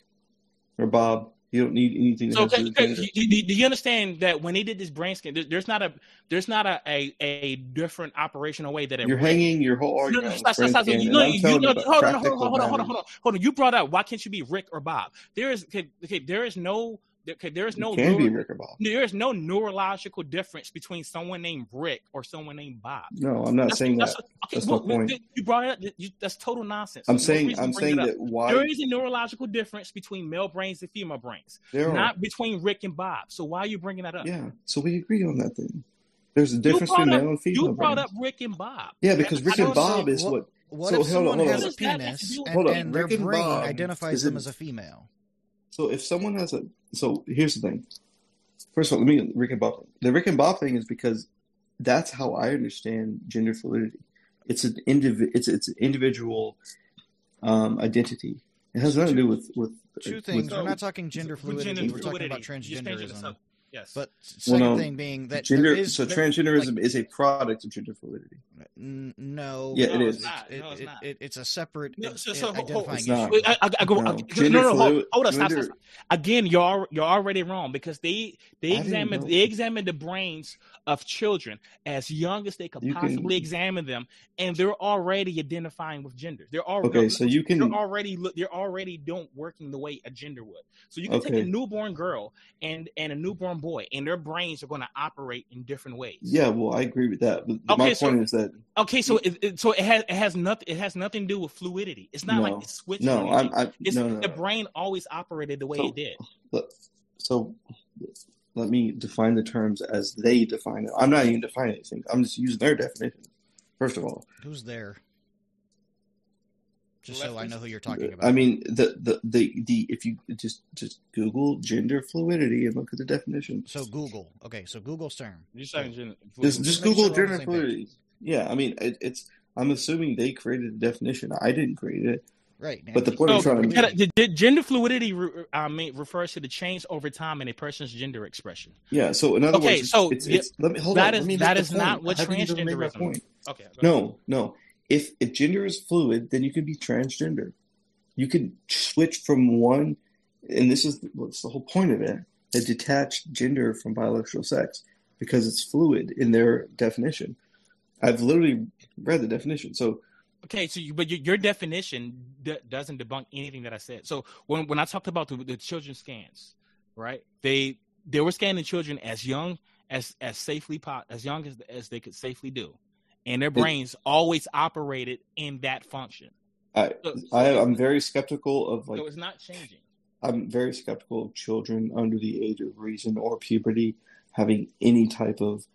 or Bob. You don't need anything So okay, do with okay, gender. do, do- do you understand that when they did this brain scan, there- there's not a there's not a a, a different operational way that it You're hanging your whole No, argument no, on stop, stop, stop. You know, you know, you about hold on, hold on, hold on, hold on, hold on, hold on. You brought up why can't you be Rick or Bob? There is okay, okay there is no okay, there is no You can be Rick or Bob. there is no neurological difference between someone named Rick or someone named Bob. No, I'm not That's, saying that's that. okay, That's well, my point. You brought it up. You, that's total nonsense. I'm There's no saying I'm saying that why There is a neurological difference between male brains and female brains, there are. not between Rick and Bob. So why are you bringing that up? Yeah, so we agree on that thing. There's a difference brought between up- male and female. You brought brains. up Rick and Bob. Yeah, because Rick and Bob say- is what- what. What So, if hold on, someone hold has on. a What does that have to penis do with- and, Hold on, and their Rick and brain Bob identifies them as a female? So if someone has a, so here's the thing. First of all, let me Rick and Bob. The Rick and Bob thing is because that's how I understand gender fluidity. It's an indiv- It's it's an individual um, identity. It has nothing to do with with Two with- things. So, We're not talking gender With fluidity. gender We're talking about fluidity. You just changed it to transgenderism. Some- Yes. But Well, no, thing being that gender. there is so transgenderism like, is a product of gender fluidity. n- no, Yeah, No, is. it's not. It- No, it's not. it- it's a separate No, i- so- i- so, hold- hold- identifying issue. I, I, I go. No. I- Gender no, no, hold, hold on, stop, stop, stop. Again, you're you're already wrong because they they I examine they examine the brains of children as young as they could You can- possibly examine them, and they're already identifying with gender. They're already Okay, so you can. they're already look they're already don't working the way a gender would. So you can take a newborn girl and and a newborn boy, and their brains are going to operate in different ways. Yeah, well, I agree with that. But Okay, my so- point is that Okay, so it, it, so it has it has nothing it has nothing to do with fluidity. It's not No. like it's switching. no. I'm. I, It's no, no, the brain always operated the way So- it did. Look, so let me define the terms as they define it. I'm not even defining anything. I'm just using their definition. First of all, Who's there? Just so I know who you're talking about. I mean the, the the the if you just just Google gender fluidity and look at the definition. So Google. Okay, so Google's term. You're saying gender- Just just Google sure we're on the gender same fluidity. Yeah, I mean it, it's. I'm assuming they created the definition. I didn't create it. Right. But the point So, I'm trying to Can I- the- the gender fluidity re- uh, I mean, refers to the change over time in a person's gender expression. Yeah. So in other Okay, words, so it's, yeah, it's, let me hold that on. is- let me that make not point. what I haven't even made my transgenderism- Okay. go ahead. No, no. If if gender is fluid, then you can be transgender. You can switch from one, and this is what's the whole point of it: a detached gender from biological sex because it's fluid in their definition. I've literally read the definition. So Okay, so you, but your, your definition d- doesn't debunk anything that I said. So when when I talked about the, the children scans, right? They they were scanning children as young as as safely as young as as they could safely do, and their brains always operated in that function. I, So, I I'm very skeptical of like so it's not changing. I'm very skeptical of children under the age of reason or puberty having any type of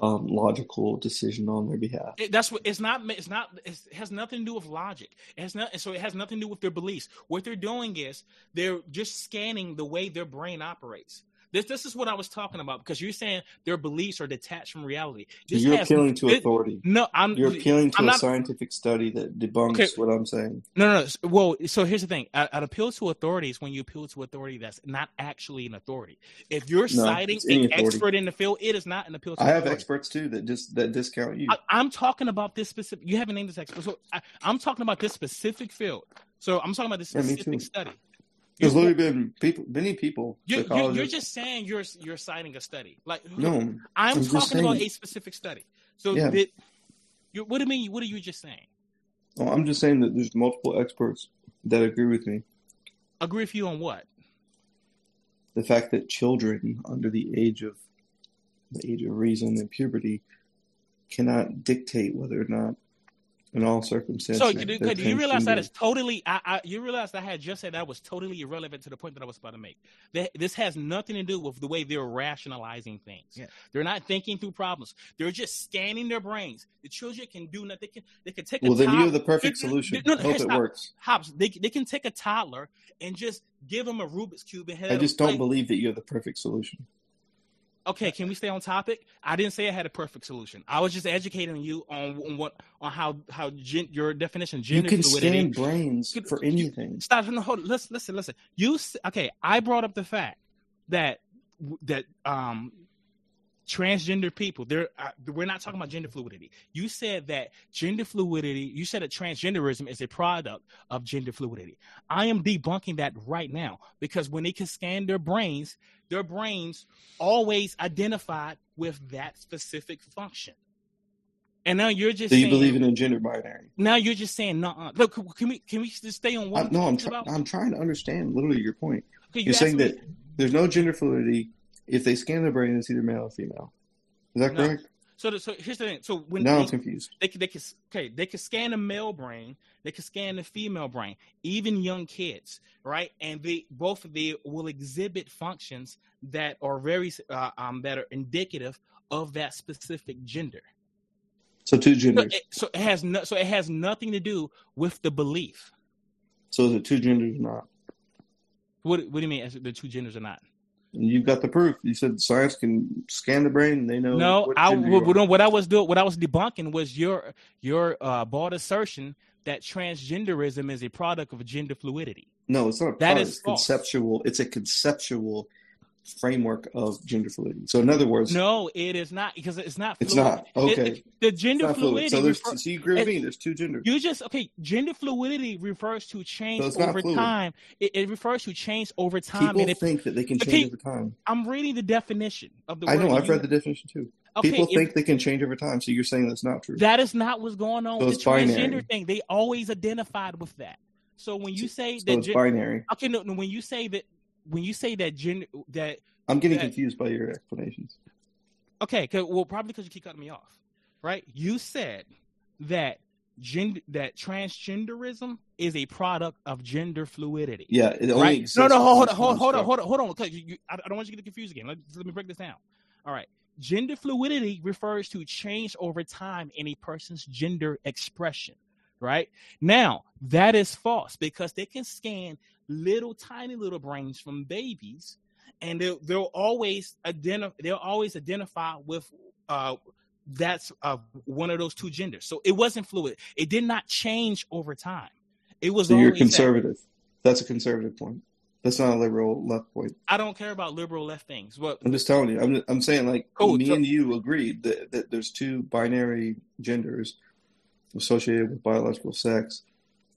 um, logical decision on their behalf. It, that's what it's not. It's not. It's, it has nothing to do with logic. It has not. So it has nothing to do with their beliefs. What they're doing is they're just scanning the way their brain operates. This this is what I was talking about because you're saying their beliefs are detached from reality. This You're has- appealing to it- authority. No, I'm. You're appealing to I'm a not- scientific study that debunks Okay. what I'm saying. No, no, no. Well, so here's the thing. An appeal to authority is when you appeal to authority that's not actually an authority. If you're No, citing an authority. expert in the field, it is not an appeal to I have authority. experts too that just that discount you. I, I'm talking about this specific. You haven't named this expert. So I, I'm talking about this specific field. So I'm talking about this specific too. study. There's literally been people, many people, You're, you're, you're just saying you're you're citing a study. Like no, I'm, I'm talking about a specific study. So Yeah. did, you what do you mean? What are you just saying? I'm just saying that there's multiple experts that agree with me. Agree with you on what? The fact that children under the age of the age of reason and puberty cannot dictate whether or not, in all circumstances, So you, do, do you realize that transgender. totally? I, I you realize I had just said that was totally irrelevant to the point that I was about to make. That this has nothing to do with the way they're rationalizing things. Yeah. They're not thinking through problems. They're just scanning their brains. The children can do nothing. They can they can take a Well, then you top- have the perfect No, no, solution. no, no, Hope it stop. works. Hops. they they can take a toddler and just give them a Rubik's cube and have I just don't play. believe that you have the perfect solution. Okay, can we stay on topic? I didn't say I had a perfect solution. I was just educating you on, on what on how how gen, your definition You gender can fluidity. scan brains Could- for you- anything. Stop. No, hold. Listen, listen, listen. You okay? I brought up the fact that that um transgender people they're uh, we're not talking about gender fluidity you said that gender fluidity you said that transgenderism is a product of gender fluidity i am debunking that right now because when they can scan their brains their brains always identified with that specific function and now you're just So you saying, believe in a gender binary? now you're just saying no look can we can we just stay on I, one no, I'm point trying. about- I'm trying to understand literally your point. Okay, you You're saying me- that there's no gender fluidity if they scan the brain. It's either male or female. Is that No. correct? So, the, so here's the thing. So when now they, I'm confused. they can, they can, okay, they can scan the male brain, they can scan the female brain, even young kids, right? And they both of they will exhibit functions that are very, uh, um, that are indicative of that specific gender. So two So genders. it, so it has no, so it has nothing to do with the belief. So the two genders or not? What, what do you mean? As the two genders are not? And you've got the proof. You said science can scan the brain and they know. No, what I what, I was doing, what I was debunking was your your uh, bald assertion that transgenderism is a product of gender fluidity. No, it's not a That product. is It's conceptual. It's a conceptual framework of gender fluidity. So in other words, No, it is not because it's not. It's not. Okay. It- it- the gender fluid. fluidity. So there's refer- so you agree with it- me. There's two genders. you just okay. Gender fluidity refers to change So over fluid. time. It, it refers to change over time. People and think that they can Okay, change over time. I'm reading the definition of the I know. I've read the definition too. Okay, People think they can change over time. So you're saying that's not true. That is not what's going on So with the transgender binary. thing. They always identified with that. So when you say so that, it's binary. okay, no, no, when you say that, when you say that gender, that I'm getting that- confused by your explanations. okay, well, probably because you keep cutting me off, right? You said that gender, that transgenderism is a product of gender fluidity. Yeah, it only right? No, no, hold, within hold, hold, hold on, hold on, hold on. 'cause you- I, I don't want you to get confused again. Let, let me break this down. All right. Gender fluidity refers to change over time in a person's gender expression. Right now, that is false because they can scan little tiny little brains from babies, and they'll, they'll always identify. They'll always identify with uh, that's uh, one of those two genders. So it wasn't fluid. It did not change over time. It was So you're always that. conservative. That's a conservative point. That's not a liberal left point. I don't care about liberal left things. But I'm just telling you. I'm I'm saying like Cool, me so- and you agreed that, that there's two binary genders associated with biological sex,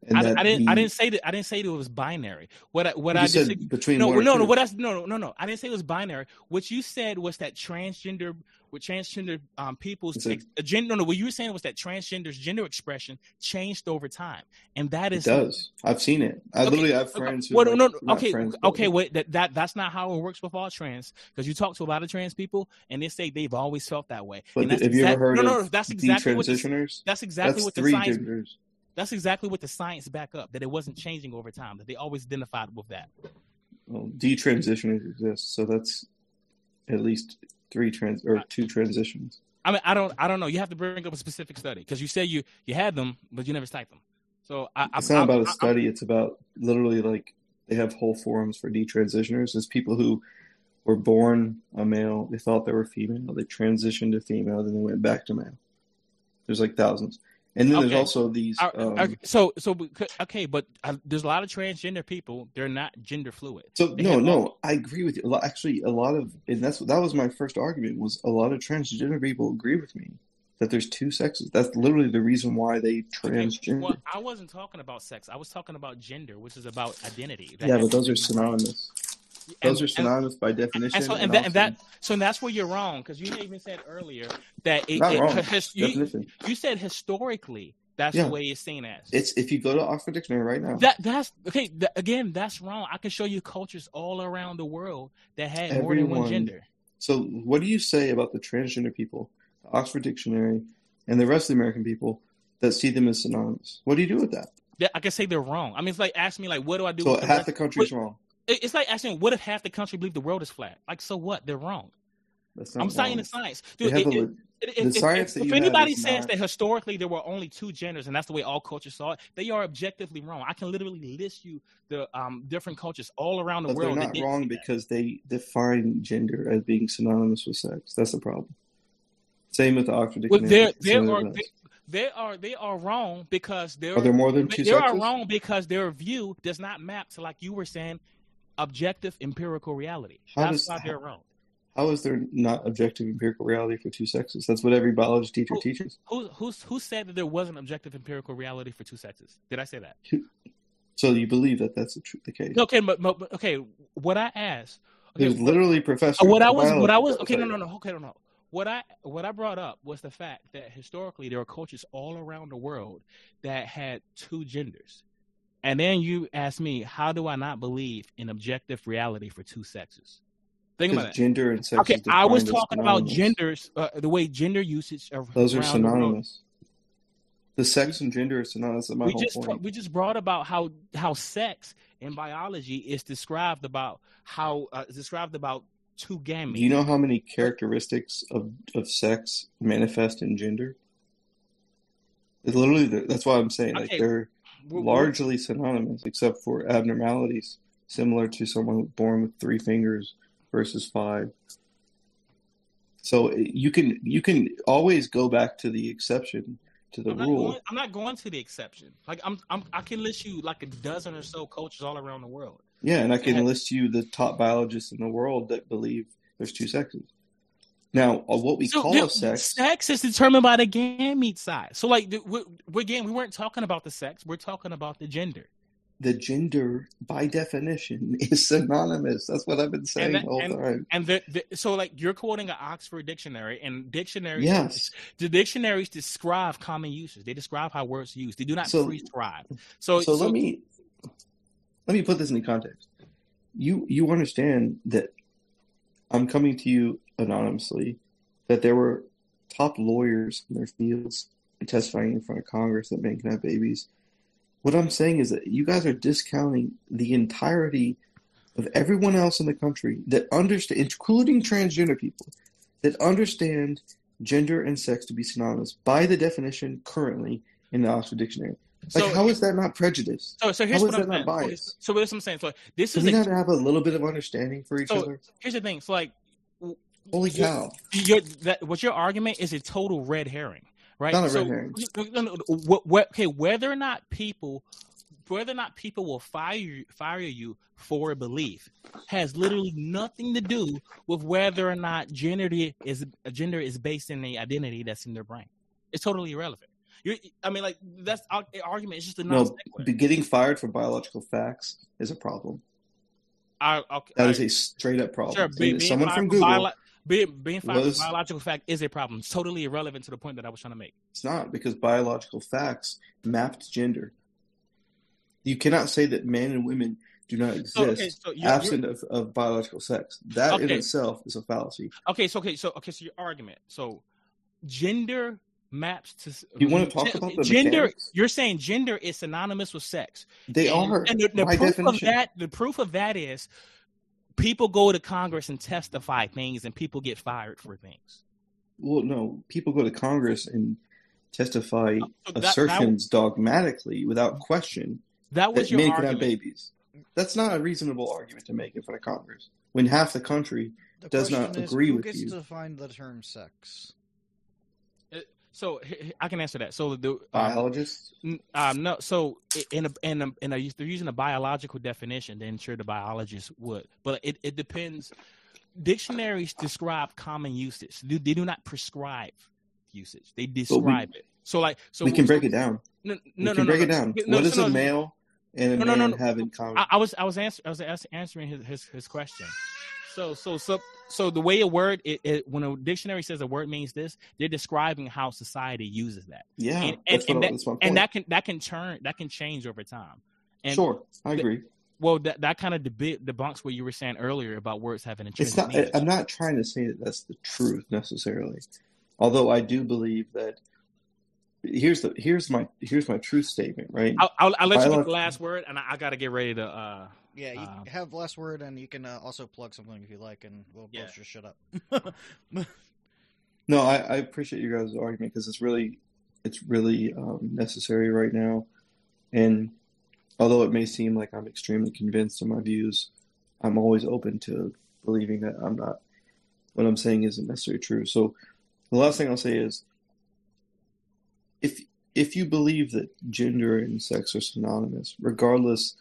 I, I didn't. the- I didn't say that. I didn't say that it was binary. What I, what I said between no no no what I, no no no no I didn't say it was binary. What you said was that transgender with transgender um people's ex, uh, gender. No no what you were saying was that transgender's gender expression changed over time, and that is It does. I've seen it. I Okay, literally have friends who well, are no, no, okay, friends, okay. Wait, that, that that's not how it works with all trans. Because you talk to a lot of trans people, and they say they've always felt that way. But and that's have you ever heard no, no, of no, that's exactly what the, that's exactly That's what the three science genders. That's exactly what the science back up that it wasn't changing over time. That they always identified with that. Well, detransitioners exist, so that's at least three trans or two transitions. I mean, I don't, I don't know. You have to bring up a specific study because you said you you had them, but you never cited them. So I, It's I'm, not about I'm- a study. It's about literally like they have whole forums for detransitioners. It's people who were born a male, they thought they were female, they transitioned to female, then they went back to male. There's like thousands, and then Okay. there's also these. I- Um, I- so so okay, but uh, there's a lot of transgender people. They're not gender fluid. so they no, no, all- I agree with you. A lot, actually, a lot of, and that's that was my first argument was a lot of transgender people agree with me that there's two sexes. That's literally the reason why they Okay, transgender. well, I wasn't talking about sex. I was talking about gender, which is about identity. That yeah, but those are do- synonymous. and- Those are and- synonymous by definition. And so, and, and that, and that, so that's where you're wrong because you even said earlier that it, Not it- wrong. his- you, you said historically that's Yeah. the way it's seen as. It's if you go to Oxford Dictionary right now. that that's okay. th- again, that's wrong. I can show you cultures all around the world that had more than one gender. So, what do you say about the transgender people, the Oxford Dictionary, and the rest of the American people that see them as synonymous? What do you do with that? I can say they're wrong. I mean, it's like ask me like, what do I do? So, with the half rest- the country's wrong. It- It's like asking, what if half the country believe the world is flat? Like, so what? They're wrong. That's not I'm citing the science, dude. it- a it- The science if, that if anybody says not- that historically there were only two genders and that's the way all cultures saw it, they are objectively wrong. I can literally list you the um, different cultures all around the But they're world. not wrong because they define gender as being synonymous with sex. That's the problem. Same with the Oxford Dictionary. they're, they are they, are wrong because they're Are there more than two they are wrong because their view does not map to like you were saying objective empirical reality. How That's does- why they're wrong. How is there not objective empirical reality for two sexes? That's what every biology teacher Who- teaches. Who who's who said that there wasn't objective empirical reality for two sexes? Did I say that? So you believe that that's the, tr- the case? Okay, but, but okay, what I asked. Okay, There's literally professors. Uh, what I was, what I was, okay, no, no, no, okay, no, no. What I, what I brought up was the fact that historically there are cultures all around the world that had two genders, and then you ask me, how do I not believe in objective reality for two sexes? Think about gender and sex. Okay, I was talking about genders, uh, the way gender usage. Of, Those are the synonymous. The sex and gender is synonymous. My we whole just point. we just brought about how how sex in biology is described about how uh, described about two gametes. Do you know how many characteristics of, of sex manifest in gender? It's literally the, that's why I'm saying like they're largely synonymous, except for abnormalities, similar to someone born with three fingers versus five. So uh, you can you can always go back to the exception to the I'm rule. going, I'm not going to the exception. Like I'm, I'm, I can list you like a dozen or so coaches all around the world. Yeah, and I can Yeah. list you the top biologists in the world that believe there's two sexes. Now, uh, what we So, call the- a sex, sex is determined by the gamete size. So, like, the, we, we, again, we weren't talking about the sex; we're talking about the gender. the gender by definition is synonymous. That's what I've been saying that- the whole and- time. And the, the so, like, you're quoting an Oxford dictionary, and dictionaries, Yes. the dictionaries describe common uses. They describe how words are used. They do not So- prescribe. So, so let me let me put this into context. You you understand that I'm coming to you anonymously that there were top lawyers in their fields testifying in front of Congress that men can have babies. What I'm saying is that you guys are discounting the entirety of everyone else in the country that understand, including transgender people, that understand gender and sex to be synonymous by the definition currently in the Oxford Dictionary. Like, so, how is that not prejudice? so, so here's how what is I'm that saying. not So, bias? so what I'm saying. So, this is we a, to have a little bit of understanding for each So- other? here's the thing. So, like, Holy cow! your that what your argument is a total red herring, right? Not a so, red herring. no, no, what, what, okay, whether or not people, whether or not people will fire you, fire you for a belief, has literally nothing to do with whether or not gender is gender is based in the identity that's in their brain. It's totally irrelevant. You're, I mean, like that's uh, our argument. It's just a No, be- getting fired for biological facts is a problem. I, okay, That I- is a straight up problem. Sure, be- someone from Google, biolo- being, being was- biological fact is a problem. It's totally irrelevant to the point that I was trying to make. it's not because biological facts mapped gender. You cannot say that men and women do not exist So, okay, so you're, absent of, of biological sex. That in itself is a fallacy. Okay, so okay, so okay, so your argument. So gender maps to You wanna talk about the gender. mechanics? You're saying gender is synonymous with sex. They and, are and the, the proof definition. of that. The proof of that is people go to Congress and testify things, and people get fired for things. Well, no, people go to Congress and testify So that- that- assertions dogmatically without question That was that your men can argument. have babies. That's not a reasonable argument to make in front of Congress when half the country The does not question is, agree who with gets you. to define the term sex? So I can answer that. So the biologists. N- Um, no, so in a in a, in a they're using a biological definition, then sure the biologist would, but it, it depends. Dictionaries describe common usage. They, they do not prescribe usage. They describe it. So like so we can break it down. No, We no, can no, break no, it down. no, what does no, a male and a No, no, man no, no. have in common? I, I was I was answer, I was answering his, his his question. So so so so the way a word it, it when a dictionary says a word means this, they're describing how society uses that, yeah, and- and I- that- and that can that can turn that can change over time. And sure, I agree. Well, that that kind of debate debunks what you were saying earlier about words having It's intrinsic not. meaning. I'm not trying to say that that's the truth necessarily, although I do believe that. Here's the here's my here's my truth statement, right? I'll, I'll, I'll let you get the last word, and I, I got to get ready to. uh Yeah, you Uh, have the last word, and you can uh, also plug something if you like, and we'll Yeah. both just shut up. No, I, I appreciate you guys' argument because it's really it's really um, necessary right now. And although it may seem like I'm extremely convinced of my views, I'm always open to believing that I'm not what I'm saying isn't necessarily true. So the last thing I'll say is if if you believe that gender and sex are synonymous, regardless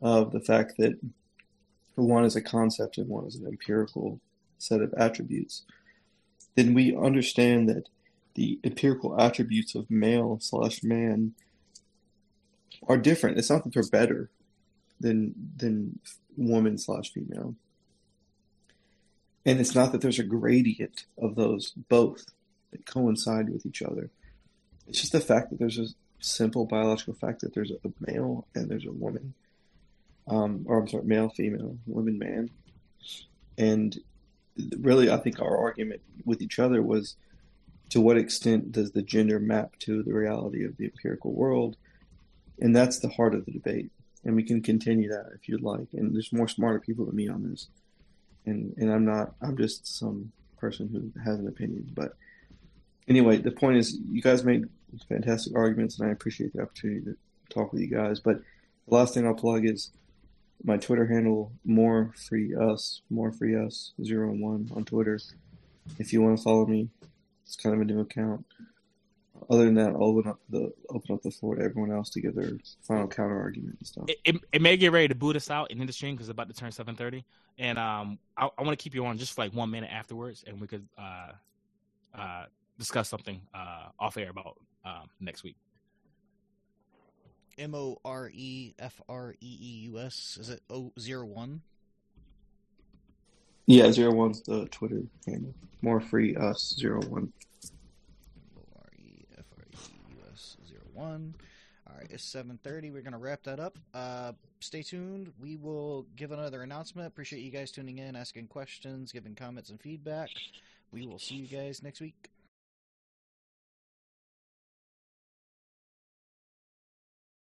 of the fact that one is a concept and one is an empirical set of attributes, then we understand that the empirical attributes of male slash man are different. It's not that they're better than than woman slash female. And it's not that there's a gradient of those both that coincide with each other. It's just the fact that there's a simple biological fact that there's a male and there's a woman. Um, or I'm sorry, male, female, woman, man. And really, I think our argument with each other was to what extent does the gender map to the reality of the empirical world? And that's the heart of the debate. And we can continue that if you'd like. And there's more smarter people than me on this. And and I'm not I'm just some person who has an opinion. But anyway, the point is you guys made fantastic arguments and I appreciate the opportunity to talk with you guys. But the last thing I'll plug is my Twitter handle, more free us, more free us, zero one on Twitter. If you want to follow me, it's kind of a new account. other than that, I'll open up the open up the floor to everyone else to give their final counter argument and stuff. It, it, it may get ready to boot us out in the stream because it's about to turn seven thirty, and um, I, I want to keep you on just for like one minute afterwards, and we could uh, uh, discuss something uh, off air about um, next week. M O R E F R E E U S. Is it O zero one? Yeah, zero one's the Twitter handle. More free us zero one. O R E F R E E U S zero one. All right, it's seven thirty. We're gonna wrap that up. Uh, stay tuned. We will give another announcement. Appreciate you guys tuning in, asking questions, giving comments and feedback. We will see you guys next week.